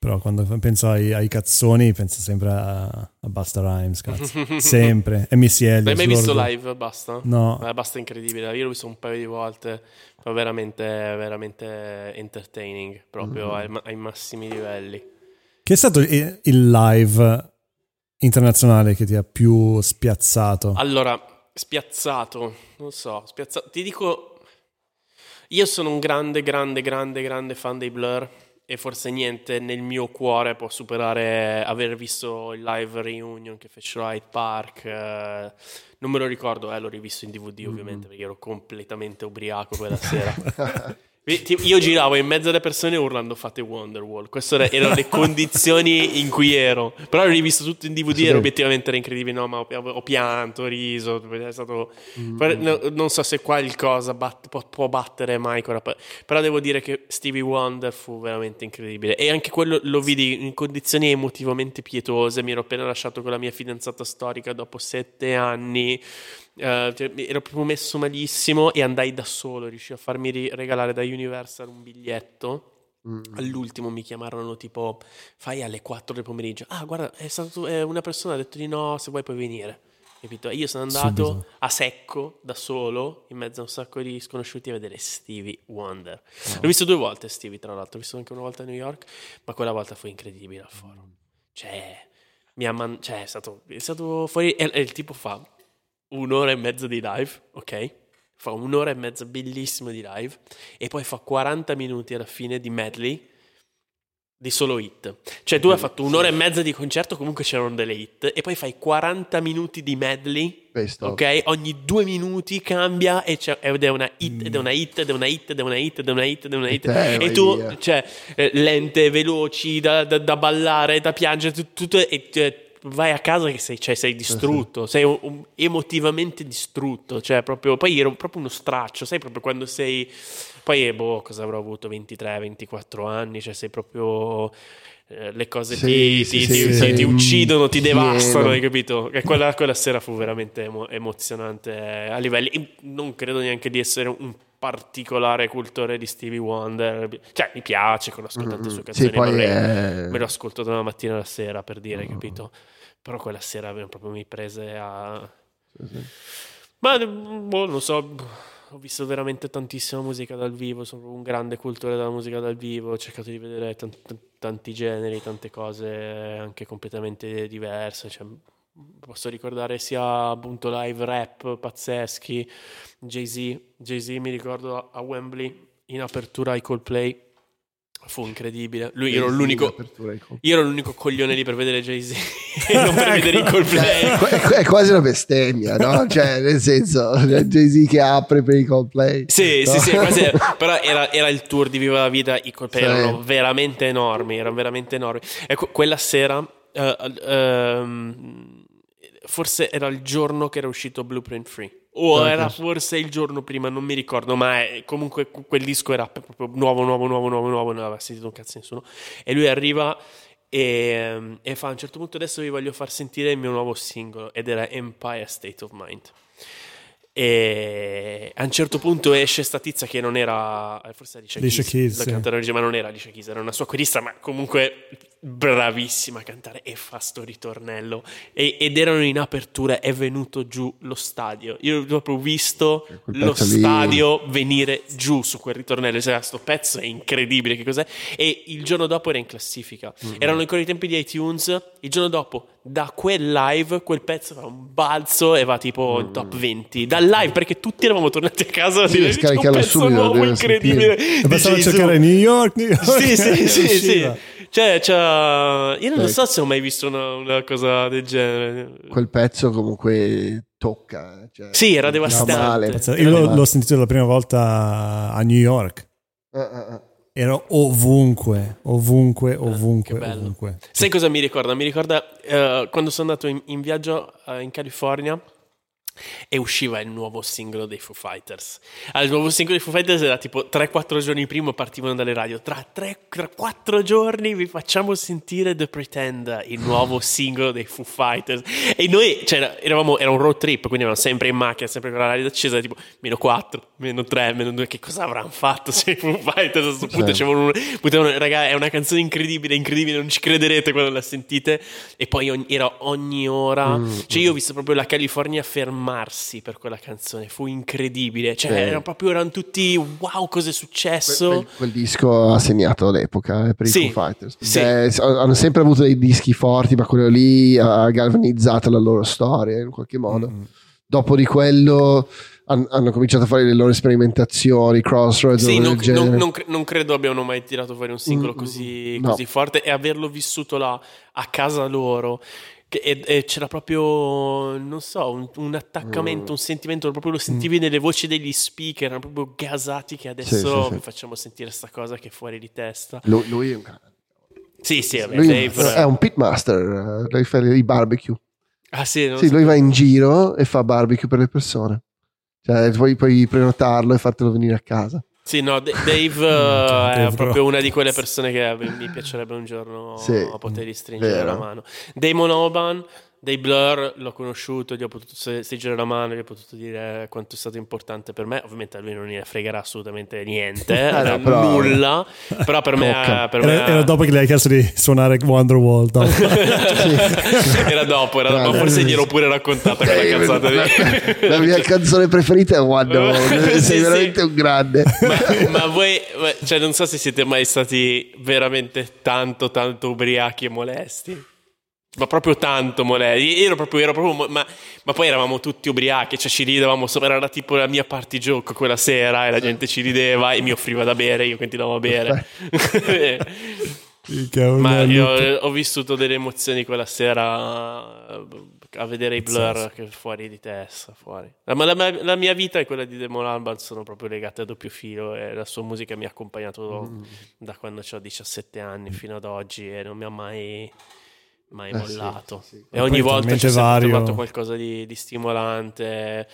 Però quando penso ai, ai cazzoni penso sempre a, a Busta Rhymes, cazzo. sempre. E Missy Elliott. L'hai mai visto live? Basta? No. Eh, basta incredibile. Io l'ho visto un paio di volte, ma veramente, veramente entertaining, proprio Mm. ai, ai massimi livelli. Che è stato il live internazionale che ti ha più spiazzato? Allora, spiazzato, non so, spiazzato. Ti dico, io sono un grande, grande, grande, grande fan dei Blur e forse niente nel mio cuore può superare aver visto il live reunion che fecero Hyde Park. Eh, non me lo ricordo, eh, l'ho rivisto in DVD ovviamente mm. perché ero completamente ubriaco quella sera. Io giravo in mezzo alle persone urlando fate Wonderwall. Queste erano le condizioni in cui ero. Però l'ho rivisto tutto in DVD e obiettivamente era incredibile. No, ma ho, ho pianto, ho riso. È stato... Mm. No, non so se qualcosa bat, può, può, battere Michael. Però devo dire che Stevie Wonder fu veramente incredibile. E anche quello lo vidi in condizioni emotivamente pietose. Mi ero appena lasciato con la mia fidanzata storica dopo sette anni. Uh, cioè, ero proprio messo malissimo e andai da solo. Riuscii a farmi ri- regalare da Universal un biglietto. Mm. All'ultimo mi chiamarono tipo fai alle 4 del pomeriggio. Ah, guarda, è stato eh, una persona ha detto di no, se vuoi puoi venire. Capito? E io sono andato Subito. a secco da solo in mezzo a un sacco di sconosciuti a vedere Stevie Wonder. No. L'ho visto due volte Stevie, tra l'altro, l'ho visto anche una volta a New York, ma quella volta fu incredibile al foro. Mm. Cioè, mi ha man- cioè, è stato, è stato fuori e, e il tipo fa un'ora e mezza di live, ok? Fa un'ora e mezza bellissimo di live e poi fa 40 minuti alla fine di medley di solo hit. Cioè tu hai fatto un'ora e mezza di concerto, comunque c'erano delle hit e poi fai 40 minuti di medley, Questo. ok? Ogni due minuti cambia ed è una hit, ed è una hit, ed è una hit, ed è una hit, ed è una hit, ed è una hit. E, e tu, via. cioè, eh, lente, veloci, da, da, da ballare, da piangere, tutto, tutto e... Vai a casa che sei, cioè, sei distrutto, sei un, un, emotivamente distrutto, cioè proprio, poi ero proprio uno straccio, sai proprio quando sei, poi boh, cosa avrò avuto, 23, 24 anni, cioè sei proprio, eh, le cose sì, ti, sì, ti, sì, ti, ti, uccidono, ti devastano, hai capito? E quella, quella sera fu veramente emo, emozionante a livelli, non credo neanche di essere un particolare cultore di Stevie Wonder. Cioè, mi piace con ascolto tante sue canzoni. Sì, poi è... Me lo ascolto da una mattina alla sera per dire, mm. capito? Però quella sera proprio mi prese a. Sì, sì. Ma boh, non so. Ho visto veramente tantissima musica dal vivo. Sono un grande cultore della musica dal vivo. Ho cercato di vedere tanti, tanti generi, tante cose anche completamente diverse. Cioè, posso ricordare sia appunto live rap pazzeschi, Jay-Z, Jay-Z mi ricordo a Wembley in apertura ai Coldplay Fu incredibile. Lui ero l'unico. Io ero l'unico coglione lì per vedere Jay-Z e non per vedere i Coldplay. È quasi una bestemmia, no? Cioè, nel senso, Jay-Z che apre per i Coldplay. Sì, no? sì, sì. Quasi, però era, era, il tour di Viva la Vita. I Coldplay sì. erano veramente enormi. Erano veramente enormi. Ecco, quella sera. Uh, uh, forse era il giorno che era uscito Blueprint Free. O okay. era forse il giorno prima, non mi ricordo, ma è, comunque quel disco era proprio nuovo, nuovo, nuovo, nuovo, nuovo, non aveva sentito un cazzo nessuno. E lui arriva e, e, fa a un certo punto adesso vi voglio far sentire il mio nuovo singolo ed era Empire State of Mind. E a un certo punto esce sta tizia che non era forse Alicia Keys, Keys la sì. cantante ma non era Alicia Keys, era una sua corista, ma comunque bravissima a cantare e fa sto ritornello. E, ed erano in apertura è venuto giù lo stadio. Io ho proprio visto lo stadio lì. venire giù su quel ritornello. Cioè, sto pezzo è incredibile che cos'è? E il giorno dopo era in classifica. Mm-hmm. erano ancora i tempi di iTunes. Il giorno dopo da quel live quel pezzo fa un balzo e va tipo in mm. top 20 dal live perché tutti eravamo tornati a casa sì, a dire un pezzo subito, nuovo incredibile. E bastava cercare New York, New York. Sì sì sì, sì. Cioè, cioè, io non so se ho mai visto una, una, cosa del genere. Quel pezzo comunque tocca. Cioè, sì, era devastante. Io l'ho, l'ho, sentito la prima volta a New York. Uh, uh, uh. Ero ovunque, ovunque, ovunque, ovunque. Sai cosa mi ricorda? Mi ricorda uh, quando sono andato in, in viaggio uh, in California e usciva il nuovo singolo dei Foo Fighters. Allora, il nuovo singolo dei Foo Fighters era tipo 3-4 giorni prima partivano dalle radio. Tra 3-4 giorni vi facciamo sentire The Pretend, il nuovo singolo dei Foo Fighters. E noi, cioè, eravamo, era un road trip, quindi eravamo sempre in macchina, sempre con la radio accesa, tipo meno 4, meno 3, meno 2. Che cosa avranno fatto se i Foo Fighters a questo punto sì. un, potevano, raga, è una canzone incredibile, incredibile, non ci crederete quando la sentite. E poi ogni, era ogni ora, mm, cioè io ho visto proprio la California fermata fermarsi per quella canzone, fu incredibile, cioè sì. erano proprio erano tutti wow cosa è successo. Quel, quel, quel disco ha segnato l'epoca eh, per i sì. Foo Fighters, sì. Beh, hanno sempre avuto dei dischi forti ma quello lì ha galvanizzato la loro storia in qualche modo. Mm-hmm. dopo di quello han- hanno cominciato a fare le loro sperimentazioni, Crossroads, Sì, non, non- non non credo abbiano mai tirato fuori un singolo Mm, così, no. così forte e averlo vissuto là a casa loro. E, e c'era proprio, non so, un, un Mm. attaccamento, un sentimento, proprio lo sentivi nelle voci degli speaker, erano proprio gasati che adesso Sì, sì, sì. facciamo sentire sta cosa che è fuori di testa. Lui, lui è un, Sì, sì, vabbè, lui è un pitmaster, lui fa i barbecue. Ah sì, Sì, so- lui va in giro e fa barbecue per le persone. Cioè, puoi, puoi prenotarlo e fartelo venire a casa. Sì, no, Dave eh, Dave è proprio una di quelle persone che mi piacerebbe un giorno Sì, potergli stringere vero. la mano. Damon Oban, dei Blur, l'ho conosciuto, gli ho potuto stringere la mano, gli ho potuto dire quanto è stato importante per me. Ovviamente a lui non gliene fregherà assolutamente niente, no, eh, però- nulla. Però per me, per me Era, dopo che gli hai chiesto di suonare Wonderwall. dopo. era dopo, era dopo. Forse gli ero pure raccontata quella cazzata la, lì. la mia canzone preferita è Wonderwall. Sì, Sei sì. veramente un grande. ma, ma voi, cioè, non so se siete mai stati veramente tanto, tanto ubriachi e molesti. Ma proprio tanto molesti. Io ero proprio, ero proprio ma, ma poi eravamo tutti ubriachi, cioè ci ridevamo. Era tipo la mia party joke quella sera e la gente ci rideva e mi offriva da bere, io continuavo a bere. Ma io loop. ho vissuto delle emozioni quella sera eh, a vedere i blur che fuori di testa, fuori. Ma la, mia- la mia vita e quella di Damon Albarn sono proprio legate a doppio filo e la sua musica mi ha accompagnato Mm. da quando ho 17 anni fino ad oggi e non mi ha mai, mai Eh, sì, mollato. sì, sì. E ogni volta c'è sempre vario. trovato qualcosa di, di stimolante.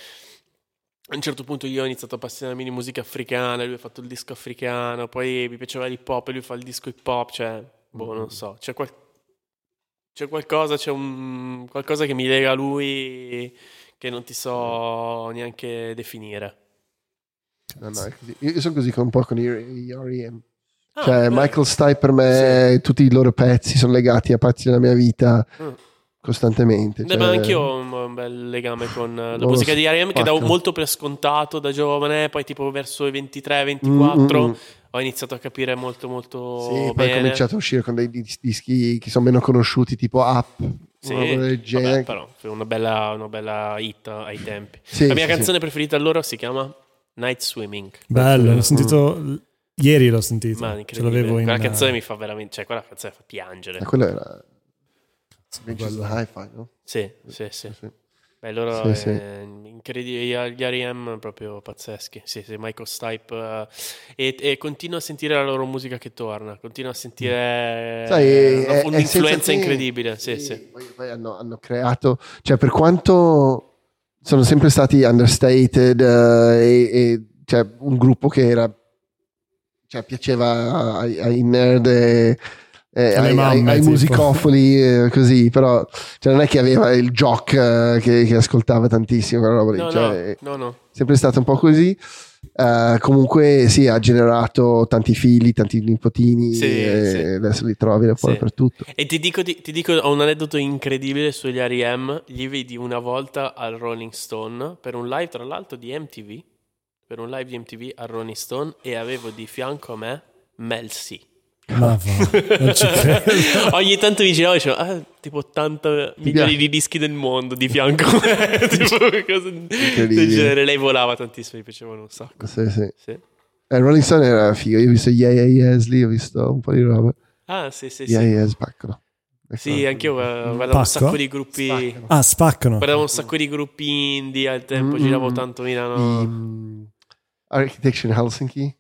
A un certo punto io ho iniziato a appassionarmi di musica africana, lui ha fatto il disco africano, poi mi piaceva l'hip hop e lui fa il disco hip hop, cioè, boh, non so, c'è, qual- c'è qualcosa, c'è un qualcosa che mi lega a lui che non ti so neanche definire. No, no, è così. Io sono così con un po' con i, i R.E.M. Ah, Cioè, beh. Michael Stipe per me, tutti i loro pezzi sono legati a pezzi della mia vita Mm. costantemente. Beh, cioè- ma anch'io ho un, un bel legame con la Loro musica di R.E.M. che davo molto per scontato da giovane, poi tipo verso i 23-24 Mm, mm, mm. ho iniziato a capire molto molto Sì, poi bene. ho cominciato a uscire con dei dis- dischi che sono meno conosciuti, tipo Up, Sì, del genere. vabbè, però fu una bella, una bella hit ai tempi. Sì, la mia sì, canzone preferita allora si chiama Night Swimming. Bello, l'ho sentito ieri l'ho sentito. Ma Ce incredibile. l'avevo in Quella canzone mi fa veramente, cioè quella canzone fa piangere. sì. Eh, quello era in Hi-Fi, no? Sì, sì, sì. Sì. Beh, loro Sì, sì. eh, incredibili, gli R.E.M. proprio pazzeschi. Sì, sì, Michael Stipe eh, e, e continuo a sentire la loro musica che torna, continuo a sentire Sai, eh, è- è un'influenza te- incredibile. Sì, sì, sì. Poi, poi hanno, hanno creato, cioè per quanto sono sempre stati understated eh, e, e, cioè, un gruppo che era, cioè piaceva ai, ai nerd e, e Alle ai, mamme, ai- ai tipo. musicofoli eh, così, però cioè, non è che aveva il jock eh, che, che ascoltava tantissimo, quella roba lì, No, cioè, no, no, no. sempre stato un po' così. Eh, comunque sì, ha generato tanti figli, tanti nipotini Sì, e sì. adesso li trovi un po' Sì. dappertutto. E ti dico, ti, ti dico, ho un aneddoto incredibile sugli R.E.M. Li vedi una volta al Rolling Stone per un live, tra l'altro, di MTV. Per un live di MTV al Rolling Stone e avevo di fianco a me Mel C. Ma va, non ci credo. Ogni tanto mi giravo e dicevo, ah, tipo 80 milioni di dischi del mondo di fianco a me. tipo cose del genere. Lei volava tantissimo, mi piacevano un sacco. Sì, sì. Sì. Eh, Rolling Stone era figo. Io ho visto Yeah Yeah Yes lì, ho visto un po' di roba. Ah, sì, sì, Yeah sì. Yeah spaccano. Sì, anch'io guardavo un sacco di gruppi. Spaccano. Ah, spaccano. Guardavo un sacco di gruppi indie al tempo, Mm. giravo tanto a Milano. Mm, Architecture in Helsinki.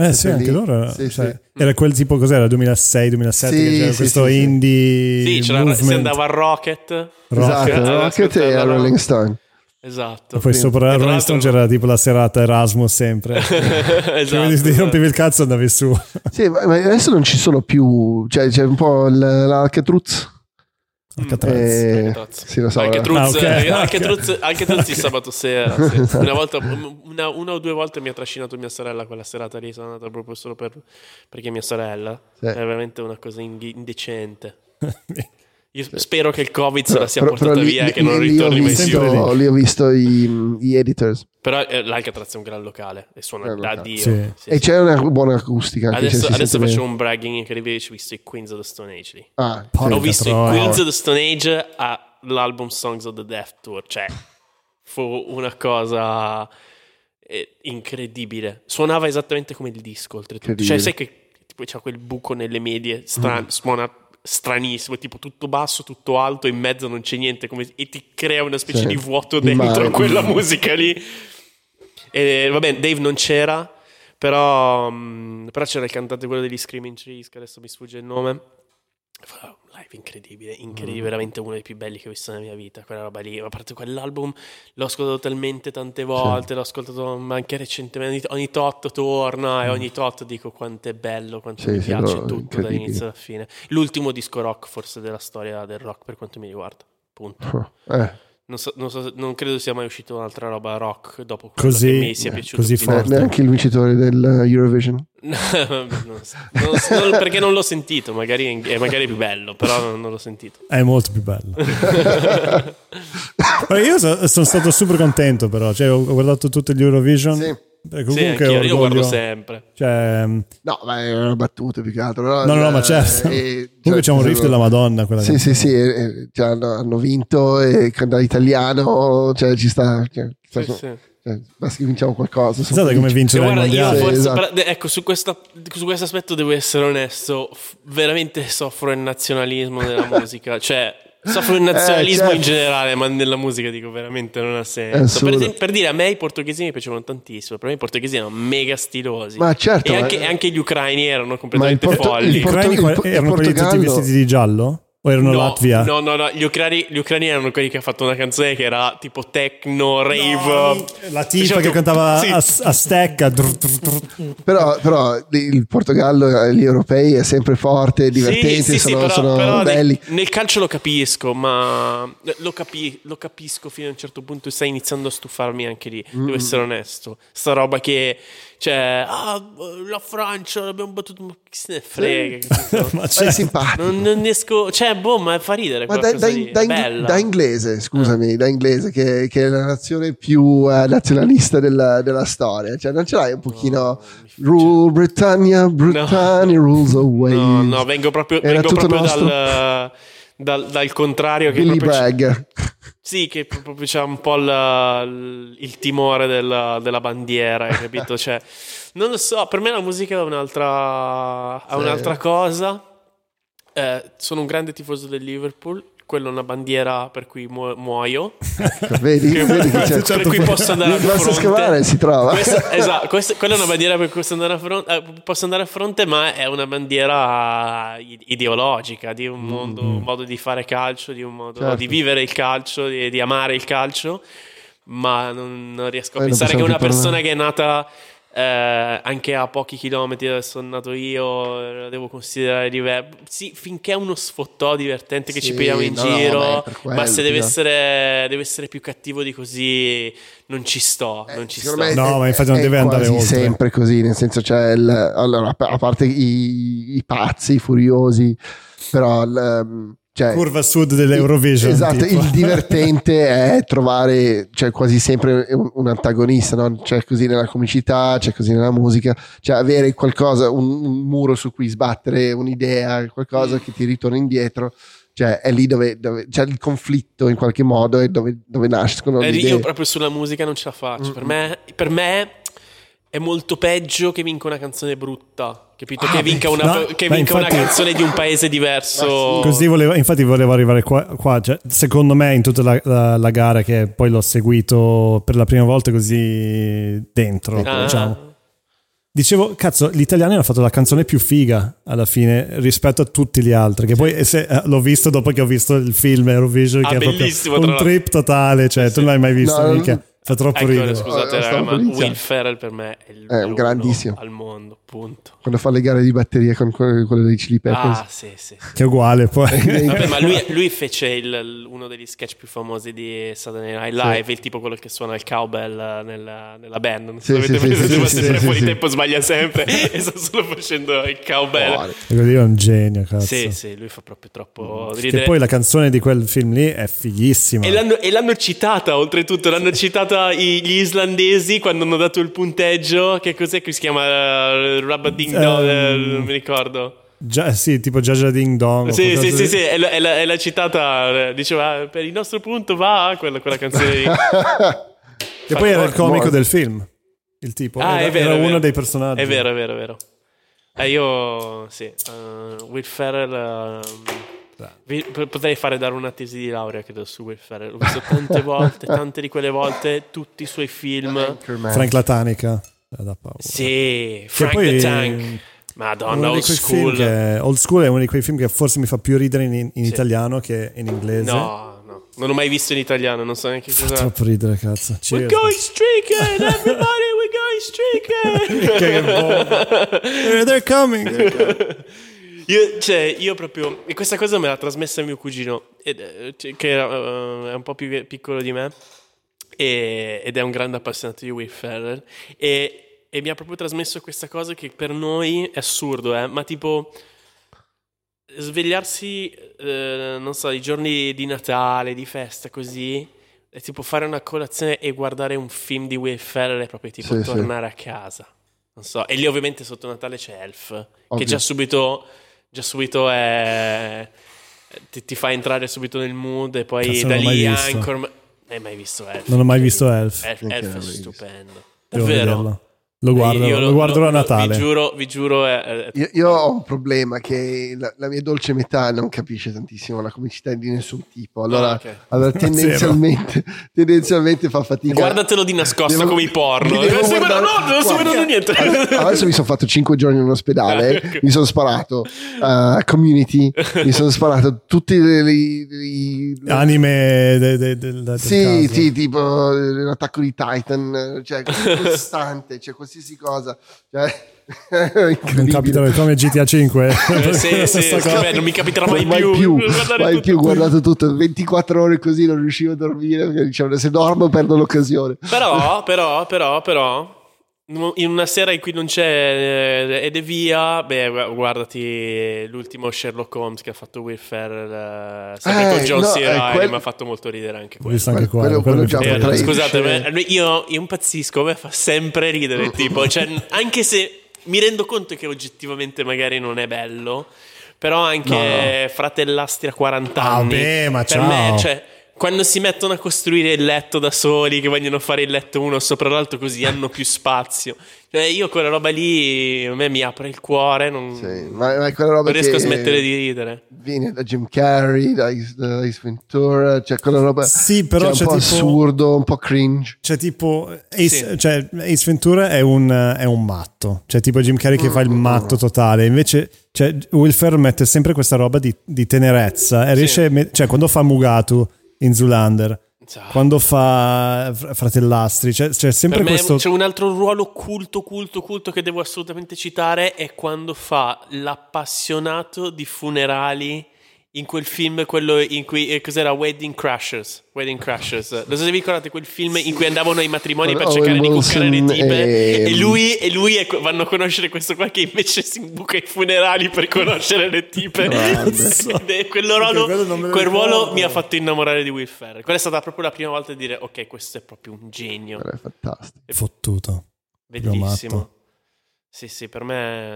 Eh sì, anche loro. sì, cioè, sì. Era quel tipo, cos'era? 2006-2007 Sì, che c'era sì, questo indie Sì, c'era, si andava a Rocket. Rock. Esatto, Rocket e ascoltava- Rolling Stone. Esatto. E poi Sì. sopra E Rolling Stone c'era tipo la serata Erasmus sempre. esatto. Cioè, ti rompevi il cazzo e andavi su. Sì, ma adesso non ci sono più. Cioè, c'è un po' l'Alcatruz. Alcatraz. Eh, Alcatraz. sì, lo so. anche. Truz, Ah, ok. eh, anche Truz, anche Truz il sabato sera. sì. Una volta, una, una o due volte mi ha trascinato mia sorella quella serata lì. Sono andata proprio solo per, perché mia sorella Sì. è veramente una cosa indecente. Io spero che il Covid se Però- la sia però- portata però via e che non ritorni ho mai visto, più. Lì ho visto i, gli editors. Però eh, l'Alcatraz è un gran locale e suona Gran da locale. Dio. Sì. Sì, E sì. c'è una buona acustica. Adesso, adesso bene. un bragging incredibile. Ci ho visto i Queens of the Stone Age lì. Ah, Porca Ho visto i Queens of the Stone Age all'album Songs of the Death Tour. Cioè, fu una cosa eh, incredibile. Suonava esattamente come il disco, oltretutto. Cioè, sai che tipo, c'ha quel buco nelle medie, stra- mm. suona stranissimo, tipo tutto basso, tutto alto, in mezzo non c'è niente come... e ti crea una specie sì. di vuoto dentro Ma... quella musica lì. E vabbè, Dave non c'era, però, mm, però c'era il cantante quello degli Screaming Trees, che adesso mi sfugge il nome live incredibile, incredibile, mm. veramente uno dei più belli che ho visto nella mia vita, quella roba lì, a parte quell'album l'ho ascoltato talmente tante volte, sì. l'ho ascoltato anche recentemente, ogni, ogni tot torna mm. e ogni tot dico quanto è bello, quanto sì, mi sì, piace tutto dall'inizio alla fine. L'ultimo disco rock forse della storia del rock per quanto mi riguarda, punto. Eh. Non, so, non, so, non, credo sia mai uscito un'altra roba rock dopo così, che mi sia piaciuto. Così forte. Neanche il vincitore dell'Eurovision. non so, perché non l'ho sentito, magari è, magari più bello, però non, l'ho sentito. È molto più bello. io so, sono stato super contento però, cioè, ho guardato tutti gli Eurovision. Sì comunque sì, io guardo sempre. Cioè, no, ma è una battuta più che altro. No, no, no, no ma certo. E, comunque c'è un riff della Madonna. Quella sì, sì, sì, e, cioè, hanno, hanno, vinto e cantare italiano, cioè ci sta. Cioè, sì, sta sì. Cioè, basta che vinciamo qualcosa. Pensate come vincere mondiale. Io forse, esatto. però, ecco, su, questo, su questo aspetto devo essere onesto. Veramente soffro il nazionalismo della musica. Cioè, Soffro il nazionalismo eh, certo. in generale, ma nella musica dico veramente non ha senso. Per, per, dire, a me i portoghesi mi piacevano tantissimo. Per me i portoghesi erano mega stilosi. Ma certo. E, anche, anche, gli ucraini erano completamente Porto, folli. Gli ucraini erano quelli tutti vestiti di giallo? O erano no, Latvia? No, no, no, gli ucraini, gli ucraini, erano quelli che hanno fatto una canzone che era tipo techno, rave. No, la tipa diciamo che cantava sì. a, a stecca. però, però, il Portogallo, gli europei, è sempre forte, divertente, sì, sì, sono, però, sono però belli. Nel, nel, calcio lo capisco, ma lo, capi, lo, capisco fino a un certo punto. Stai iniziando a stufarmi anche lì, mm. devo essere onesto. Sta roba che cioè, ah, la Francia l'abbiamo battuta, ma chi se ne frega? ma c'è simpatico. Non, non esco, cioè, boh, ma fa ridere. Ma da, da, da, da, inglese, scusami, da inglese, che, che, è la nazione più uh, nazionalista della, della, storia. Cioè, non ce l'hai un pochino. No, Rule Britannia, Britannia no. rules away. No, no, vengo proprio, vengo proprio dal, dal, dal, contrario. Che Billy Bragg. Sì, che proprio c'è un po' la, il timore della, della bandiera, hai capito? Cioè, non lo so, per me la musica è un'altra, è un'altra cosa. Eh, sono un grande tifoso del Liverpool quello è una bandiera per cui mu- muoio. vedi, che, vedi che c'è per cui posso andare a fronte. scavare si trova. Questa, esatto, questa, quella è una bandiera per cui posso andare, a fronte, eh, posso andare a fronte, ma è una bandiera ideologica di un, mondo, mm-hmm. un modo di fare calcio, di un modo certo. di vivere il calcio, di, di amare il calcio. Ma non, non riesco a Poi pensare che una persona che è nata eh, anche a pochi chilometri dove sono nato io, la devo considerare diverso. Sì, finché è uno sfottò divertente che sì, ci prendiamo in no, giro, no, ma, ma, se deve essere, deve essere, più cattivo di così, non ci sto. Eh, non ci sto. no, ma infatti non deve andare oltre. sempre così, nel senso, c'è il, allora, a parte i, i pazzi, i furiosi, però. Il, cioè, Curva sud dell'Eurovision. Esatto, tipo. il divertente è trovare cioè, quasi sempre un, un antagonista, no? c'è così nella comicità, c'è così nella musica, cioè avere qualcosa, un, un muro su cui sbattere, un'idea, qualcosa che ti ritorna indietro cioè è lì dove, dove, c'è il conflitto in qualche modo e dove, dove nascono eh, le idee. Io proprio sulla musica non ce la faccio. Mm-hmm. Per, me, per me è molto peggio che vinca una canzone brutta. Capito? Ah, che vinca, una, no, che vinca infatti, una, canzone di un paese diverso. Così volevo, infatti volevo arrivare qua. qua cioè, secondo me, in tutta la, la, la, gara, che poi l'ho seguito per la prima volta così dentro, ah. diciamo. Dicevo, cazzo, gli italiani hanno fatto la canzone più figa alla fine rispetto a tutti gli altri. Che poi se, eh, l'ho visto dopo che ho visto il film Eurovision, ah, che è proprio un trip totale. Cioè, sì. tu non l'hai mai visto, no, mica. Fa troppo ecco, ridere. Scusate, oh, raga, ma Will Ferrell per me è il è un grandissimo al mondo, punto. Quando fa le gare di batteria con quello dei Chili Peppers. Ah, sì, sì. sì. Che è uguale poi. Vabbè, ma lui, lui fece il, uno degli sketch più famosi di Saturday Night Live, sì. il tipo quello che suona il cowbell nella, nella band. Non so se avete visto, sì, sempre fuori tempo, sbaglia sempre e sta solo facendo il cowbell. Lui è un genio, cazzo. Sì, sì, lui fa proprio troppo ridere. E poi la canzone di quel film lì è fighissima. E l'hanno, e l'hanno citata, oltretutto, l'hanno citata gli islandesi quando hanno dato il punteggio, che cos'è che si chiama? Uh, Ding uh, non mi ricordo. Già, sì, tipo Jaja Ding Dong. Sì, sì, sì, sì, è la, è, la, è la, citata, diceva per il nostro punto va quella, quella canzone lì. e poi era il comico del film, il tipo, ah, era, è vero, era uno dei personaggi. È vero, è vero, è vero. Eh, io, sì, uh, Will Ferrell... Uh, vi, potrei fare dare una tesi di laurea, credo, su Ferrell. L'ho visto tante volte, tante di quelle volte, tutti i suoi film. Frank Latanica. Da paura. Sì, Frank poi, the Tank. Madonna, old school. Che, old school è uno di quei film che forse mi fa più ridere in, in sì. italiano che in inglese. No, no, non ho mai visto in italiano, non so neanche cosa. Fa troppo ridere, cazzo. Cheers. We're going streaking, everybody, we're going streaking. They're coming. They're coming. Io, cioè, io proprio. E questa cosa me l'ha trasmessa mio cugino, ed, cioè, che uh, è un po' più piccolo di me, e, ed è un grande appassionato di Ferrell. E e mi ha proprio trasmesso questa cosa che per noi è assurdo, eh? ma tipo svegliarsi, eh, non so, i giorni di Natale, di festa, così, e tipo fare una colazione e guardare un film di Will Ferrell è proprio tipo Sì, tornare a casa. Non so, e lì ovviamente sotto Natale c'è Elf, che Ovvio. già subito, già subito è... Ti, ti fa entrare subito nel mood e poi Cazzo, da lì mai visto. Anchor... Non hai mai visto Elf? Non ho mai visto Elf. Elf, Neanche Elf è stupendo. Devo Davvero? Lo guardo, Io lo, guarderò a lo- Natale. Vi giuro, vi giuro è, è- Io, io ho un problema che la, la mia dolce metà non capisce tantissimo la comicità di nessun tipo. Allora, Ah, ok. allora tendenzialmente, tendenzialmente fa fatica. Guardatelo di nascosto Devo- come i porno. devo Non sto guardare- guardando- no, non sto Guarda, vedendo niente. Adesso adesso mi sono fatto 5 giorni in ospedale, Ok. mi sono sparato uh, community, mi sono sparato tutti le- Anime de- de- del- del Sì, sì, tipo eh, l'attacco di Titan, cioè costante, cioè qualsiasi cosa. Cioè, Non capitano come GTA 5. Eh, sì, sì, sì, beh, non mi capiterà mai, mai più. più, mai tutto. più, ho guardato tutto 24 ore così non riuscivo a dormire perché dicevano se dormo perdo l'occasione Però, però, però, però, in una sera in cui non c'è eh, ed è via, beh, gu- guardati l'ultimo Sherlock Holmes che ha fatto Will Ferrell, eh, sempre Eh, con John no, C. eh, Reilly, quel- mi ha fatto molto ridere anche quello. visto anche Quello- quello. quello fa Eh, scusate, io, io impazzisco, a me fa sempre ridere, tipo, cioè, anche se mi rendo conto che oggettivamente magari non è bello, però anche Fratellastri a 40 Ah, anni, beh, ma per ciao. me, cioè, quando si mettono a costruire il letto da soli, che vogliono fare il letto uno sopra l'altro così hanno più spazio, cioè, io quella roba lì, a me mi apre il cuore, non, Sì, ma, ma è quella roba non riesco che a smettere di ridere. viene da Jim Carrey da Ace, da Ace Ventura cioè quella roba Sì, però cioè, c'è un po' tipo- assurdo un po' cringe Cioè, tipo, Ace, Sì. cioè, Ace Ventura è un, è un matto. Cioè, tipo Jim Carrey che fa il matto totale. Invece, cioè, Will Ferrell mette sempre questa roba di, di tenerezza. E riesce, a met- cioè, quando fa Mugatu in Zoolander, quando fa Fr- Fratellastri, c'è, c'è sempre questo. c'è un altro ruolo culto, culto, culto che devo assolutamente citare è quando fa l'appassionato di funerali in quel film, quello in cui eh, cos'era Wedding Crashers. Wedding Crashers. Non so se vi ricordate quel film in cui andavano ai matrimoni per Owen cercare di cuccare le tipe e- e lui, e lui è- vanno a conoscere questo qua che invece si imbuca ai funerali per conoscere le tipe. Grande. Ed è quello ruolo, quel ruolo mi ha fatto innamorare di Will Ferrell. Quella è stata proprio la prima volta di dire ok, questo è proprio un genio. È fantastico Fottuto. Bellissimo. Sì, sì, per me,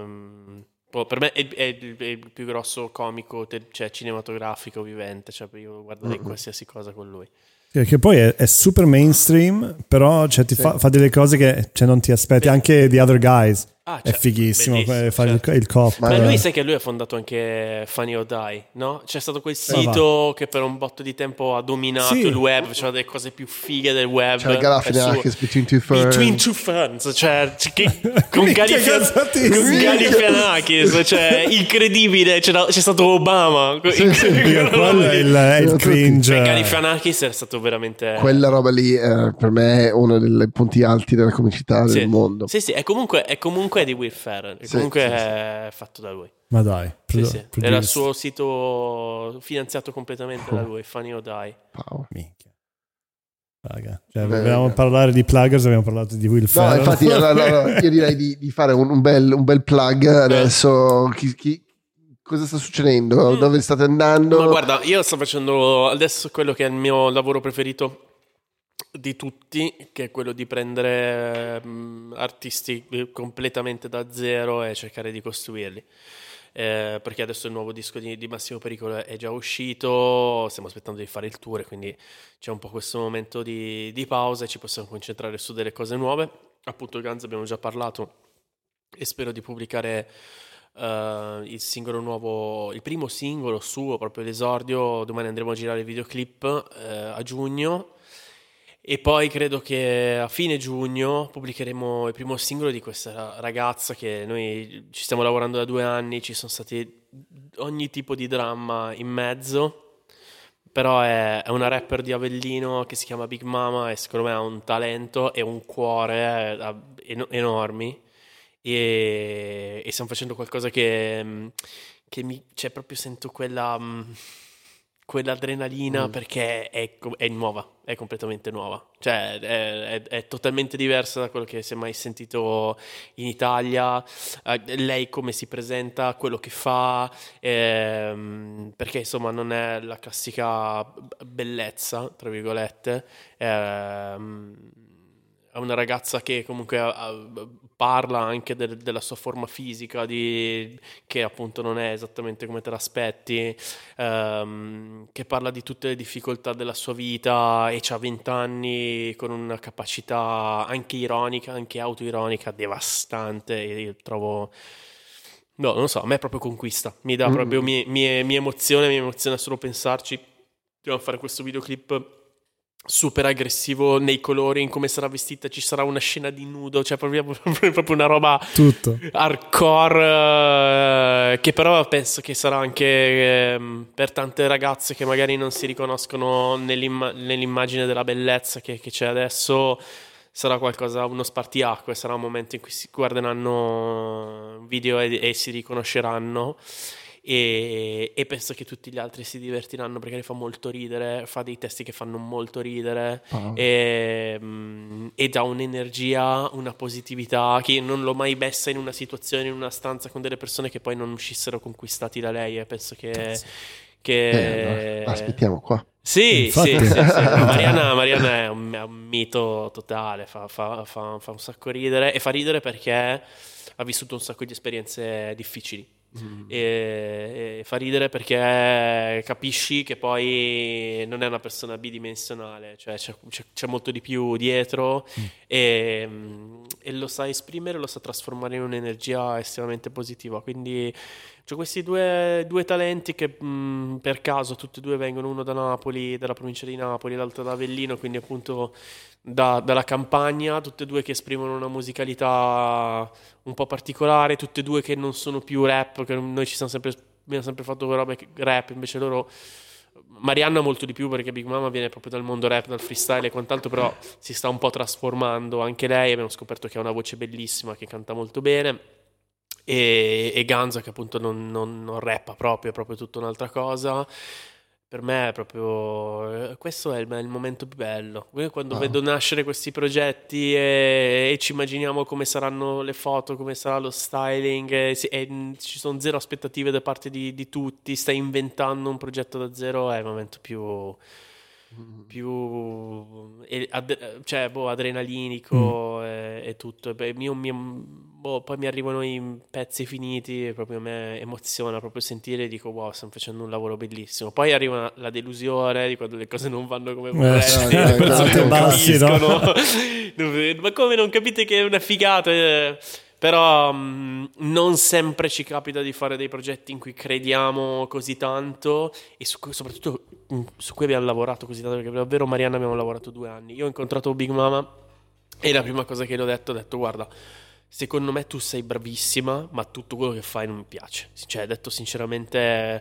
ehm, boh, per me è, è il, è il più grosso comico, te- cioè cinematografico vivente. Cioè, io guarderei qualsiasi cosa con lui. Che che poi è, è super mainstream, però cioè, ti fa, fa delle cose che cioè, non ti aspetti. Anche The Other Guys Ah, è cioè, fighissimo. eh, fa il- certo. il, cop. Ma lui sai che lui ha fondato anche Funny or Die, no? C'è stato quel sito che per un botto di tempo ha dominato Sì. il web, faceva delle cose più fighe del web. c'è. Finakis Between Two Ferns Between two ferns, cioè, che- con Galifianakis, cioè, incredibile, c'era- c'è stato Obama. Io, quello è il, è il cringe. Cioè, Galifianakis è stato veramente... quella roba lì eh, per me è uno dei punti alti della comicità Sì. del mondo Sì, sì, è comunque, è comunque di Will Ferrell, è Sì, comunque sì, sì. è fatto da lui. Ma dai, Sì, produ- sì. Era il suo sito finanziato completamente da lui, Funny or Die. Power. Minchia. Raga. Cioè, Beh, volevamo raga. parlare di pluggers, abbiamo parlato di Will No, Ferrell. infatti, no, no, no, io direi di, di fare un, un bel, un bel plug adesso. Chi, chi- cosa sta succedendo? Dove state andando? Ma guarda, io sto facendo adesso quello che è il mio lavoro preferito di tutti, che è quello di prendere ehm, artisti eh, completamente da zero e cercare di costruirli. eh, perché adesso il nuovo disco di, di, Massimo Pericolo è già uscito, stiamo aspettando di fare il tour, quindi c'è un po' questo momento di, di pausa e ci possiamo concentrare su delle cose nuove. Appunto, Guns abbiamo già parlato e spero di pubblicare uh, il singolo nuovo, il primo singolo suo, proprio l'esordio. Domani andremo a girare il videoclip uh, a giugno. E poi credo che a fine giugno pubblicheremo il primo singolo di questa ragazza che noi ci stiamo lavorando da due anni, ci sono stati ogni tipo di dramma in mezzo, però è, è una rapper di Avellino che si chiama Big Mama e secondo me ha un talento e un cuore eh, enormi. E, e stiamo facendo qualcosa che, mm, che mi, cioè proprio sento quella, mm, quell'adrenalina mm. perché è, è, nuova, è completamente nuova, cioè è, è, è, totalmente diversa da quello che si è mai sentito in Italia, eh, lei come si presenta, quello che fa, ehm, perché insomma non è la classica bellezza, tra virgolette. Ehm, è una ragazza che comunque uh, parla anche de- della sua forma fisica, di, che appunto non è esattamente come te l'aspetti, um, che parla di tutte le difficoltà della sua vita e ha 20 anni con una capacità anche ironica, anche autoironica, devastante. Io trovo... No, non so, a me proprio conquista, mi dà mm. proprio, mi, mi, mi emoziona, mi emoziona solo pensarci. Dobbiamo fare questo videoclip super aggressivo nei colori, in come sarà vestita, ci sarà una scena di nudo, cioè proprio, proprio una roba Tutto. hardcore eh, che però penso che sarà anche eh, per tante ragazze che magari non si riconoscono nell'imma- nell'immagine della bellezza che, che c'è adesso sarà qualcosa, uno spartiacque, sarà un momento in cui si guarderanno video e, e si riconosceranno e, e, penso che tutti gli altri si divertiranno perché le fa molto ridere, fa dei testi che fanno molto ridere. Oh. e, um, e dà un'energia, una positività che non l'ho mai messa in una situazione, in una stanza con delle persone che poi non uscissero conquistati da lei e penso che... che... Eh, allora, aspettiamo qua. Sì, sì, sì, sì, Mariana, Mariana è, un, è, un, mito totale, fa, fa, fa, fa un sacco ridere e fa ridere perché ha vissuto un sacco di esperienze difficili Mm. E, e, fa ridere perché capisci che poi non è una persona bidimensionale, cioè c'è, c'è, c'è molto di più dietro mm. e, e, lo sa esprimere, lo sa trasformare in un'energia estremamente positiva. Quindi ho questi due, due, talenti che mh, per caso tutti e due vengono, uno da Napoli, dalla provincia di Napoli, l'altro da Avellino, quindi appunto da, dalla campagna, tutte e due che esprimono una musicalità un po' particolare, tutte e due che non sono più rap, che noi ci siamo sempre, abbiamo sempre fatto robe rap, invece loro... Marianna molto di più perché Big Mama viene proprio dal mondo rap, dal freestyle e quant'altro, però si sta un po' trasformando anche lei, abbiamo scoperto che ha una voce bellissima, che canta molto bene e, e Ganza che appunto non, non, non rappa proprio, è proprio tutta un'altra cosa per me è proprio eh, questo è il, il momento più bello quando ah. vedo nascere questi progetti e, e, ci immaginiamo come saranno le foto come sarà lo styling e, e ci sono zero aspettative da parte di, di, tutti stai inventando un progetto da zero è il momento più mm. più ad, cioè, boh, adrenalinico mm. e, e, tutto e, mio, mio boh, poi mi arrivano i pezzi finiti e proprio a me emoziona proprio sentire e dico wow stiamo facendo un lavoro bellissimo poi arriva la delusione di quando le cose non vanno come vorresti eh, le persone non bassi, capiscono no? ma come non capite che è una figata eh, però mh, non sempre ci capita di fare dei progetti in cui crediamo così tanto e su, soprattutto mh, su cui abbiamo lavorato così tanto perché davvero Marianna abbiamo lavorato due anni io ho incontrato Big Mama e la prima cosa che le ho detto ho detto guarda secondo me tu sei bravissima, ma tutto quello che fai non mi piace. Cioè, detto sinceramente,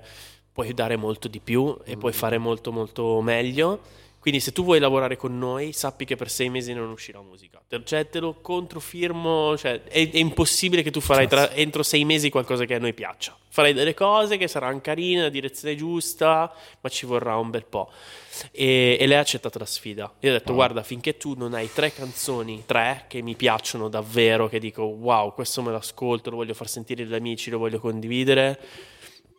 puoi dare molto di più e mm. puoi fare molto molto meglio quindi se tu vuoi lavorare con noi, sappi che per sei mesi non uscirà musica. Cioè, te lo controfirmo, cioè, è, è impossibile che tu farai tra, entro sei mesi qualcosa che a noi piaccia. Farai delle cose che saranno carine, la direzione giusta, ma ci vorrà un bel po'. E, e lei ha accettato la sfida. Io ho detto, oh. guarda, finché tu non hai tre canzoni, tre, che mi piacciono davvero, che dico, wow, questo me lo ascolto, lo voglio far sentire agli amici, lo voglio condividere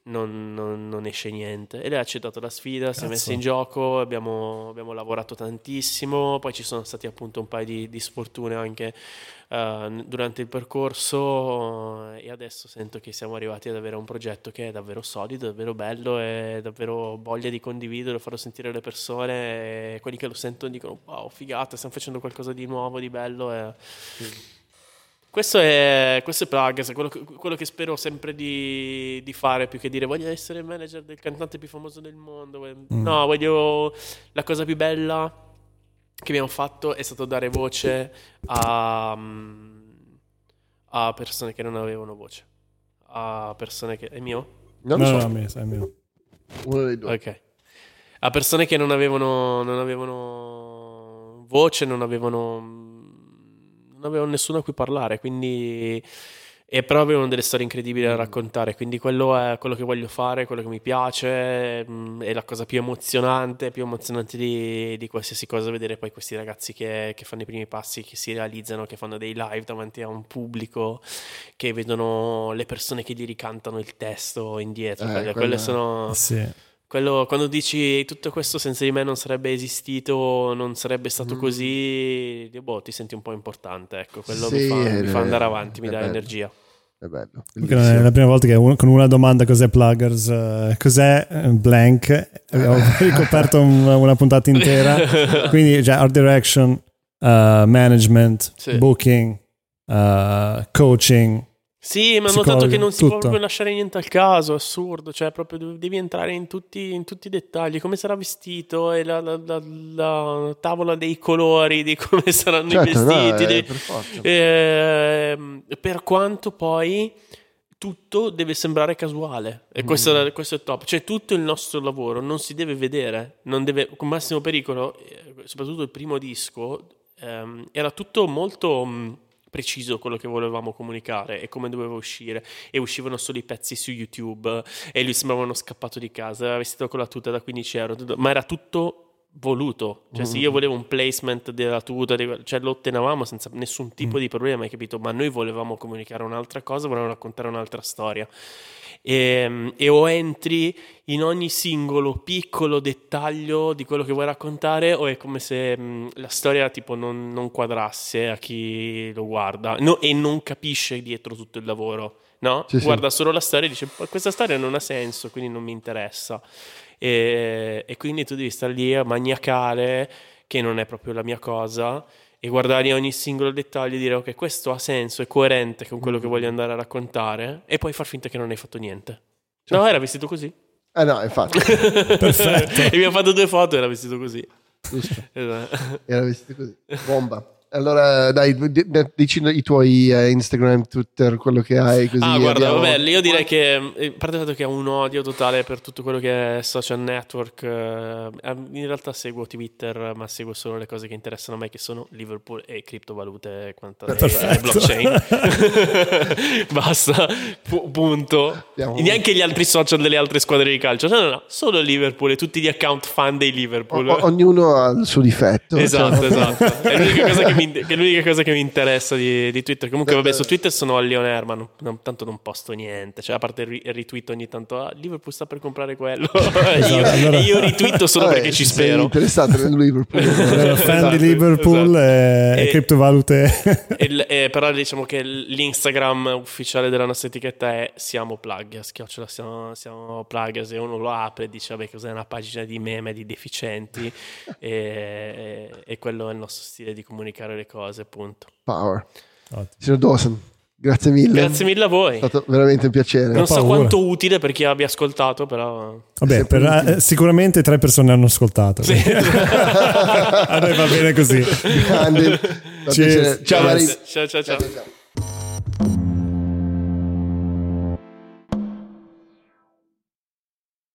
non, non, non, esce niente. E lei ha accettato la sfida, Cazzo. si è messa in gioco, abbiamo, abbiamo, lavorato tantissimo, poi ci sono stati appunto un paio di, di sfortune anche uh, durante il percorso e adesso sento che siamo arrivati ad avere un progetto che è davvero solido, davvero bello e davvero voglia di condividerlo, farlo sentire le persone e quelli che lo sentono dicono wow figata, stiamo facendo qualcosa di nuovo, di bello. E... Mm questo è, questo è Plagas, quello, quello, che spero sempre di, di, fare più che dire voglio essere il manager del cantante più famoso del mondo. Mm. No, voglio la cosa più bella che abbiamo fatto è stato dare voce a, a persone che non avevano voce. A persone che... È mio? Non no, so. no, no, è mio. Uno dei due. Ok. A persone che non avevano, non avevano voce, non avevano non avevo nessuno a cui parlare, quindi... E però avevano delle storie incredibili da mm. raccontare, quindi quello è quello che voglio fare, quello che mi piace, mm, è la cosa più emozionante, più emozionante di, di qualsiasi cosa, vedere poi questi ragazzi che, che, fanno i primi passi, che si realizzano, che fanno dei live davanti a un pubblico, che vedono le persone che gli ricantano il testo indietro, eh, quelle, quelle sono... Sì quello, quando dici tutto questo senza di me non sarebbe esistito, non sarebbe stato mm. così, boh, ti senti un po' importante. Ecco, quello sì, mi, fa, mi, fa, andare avanti, mi dà bello. energia. È bello. È la prima volta che uno, con una domanda cos'è Pluggers, uh, cos'è eh, blank, ho ricoperto un, una puntata intera. Quindi già art direction, uh, management, sì. booking, uh, coaching sì, ma ho notato che non si tutto. può proprio lasciare niente al caso, assurdo, cioè proprio devi entrare in tutti, in tutti i dettagli, come sarà vestito e la, la, la, la, tavola dei colori, di come saranno certo, i vestiti, no, dei, per, eh, per quanto poi tutto deve sembrare casuale e mm. questo, questo, è top, cioè tutto il nostro lavoro non si deve vedere, non deve, con massimo pericolo, eh, soprattutto il primo disco, ehm, era tutto molto mm, preciso quello che volevamo comunicare e come doveva uscire e uscivano solo i pezzi su YouTube e lui sembrava uno scappato di casa, aveva vestito con la tuta da 15 euro, ma era tutto voluto. Cioè, mm. se io volevo un placement della tuta, cioè lo ottenevamo senza nessun tipo mm. di problema, hai capito? Ma noi volevamo comunicare un'altra cosa, volevamo raccontare un'altra storia e, ehm, e, o entri in ogni singolo piccolo dettaglio di quello che vuoi raccontare o è come se mh, la storia tipo non, non, quadrasse a chi lo guarda no, e non capisce dietro tutto il lavoro. No? Sì, guarda sì. solo la storia e dice questa storia non ha senso, quindi non mi interessa. E, e quindi tu devi stare lì a maniacare, che non è proprio la mia cosa, e guardare ogni singolo dettaglio e dire ok questo ha senso, è coerente con quello che voglio andare a raccontare e poi far finta che non hai fatto niente. Cioè. No, era vestito così. Eh no, infatti. Perfetto. e abbiamo fatto due foto e era vestito così. Giusto. Esatto. Era vestito così. Bomba. Allora, dai, dici i tuoi eh, Instagram, Twitter, quello che hai. Così ah, guarda, abbiamo... vabbè, io direi che, eh, a parte il fatto che ho un odio totale per tutto quello che è social network, eh, in realtà seguo Twitter, ma seguo solo le cose che interessano a me, che sono Liverpool e criptovalute e quanto è blockchain. Basta, P- punto. Abbiamo... Neanche gli altri social delle altre squadre di calcio, no, no, no, solo Liverpool e tutti gli account fan dei Liverpool. O- ognuno ha il suo difetto. Esatto, cioè... esatto. È l'unica cosa che mi mi, che è l'unica cosa che mi interessa di, di Twitter. Comunque, vabbè, su Twitter sono a Leon Herman. Non, tanto non posto niente. Cioè, a parte il retweet ogni tanto, ah, Liverpool sta per comprare quello. esatto, io, allora... io retweeto solo vabbè, perché ci spero. interessante nel Liverpool. fan esatto, di Liverpool esatto. e, e, criptovalute. e, e, però diciamo che l'Instagram ufficiale della nostra etichetta è Siamo Pluggers. Chiocciola, siamo, siamo Pluggers. E uno lo apre e dice, vabbè, cos'è una pagina di meme di deficienti. e, e quello è il nostro stile di comunicare le cose, appunto. Power. Signor Dawson, grazie mille. Grazie mille a voi. È stato veramente un piacere. Non so quanto utile per chi abbia ascoltato, però. Vabbè, per, eh, sicuramente tre persone hanno ascoltato. Sì. a noi va bene così. Grande. Ciao, ciao, ciao. ciao, ciao. ciao.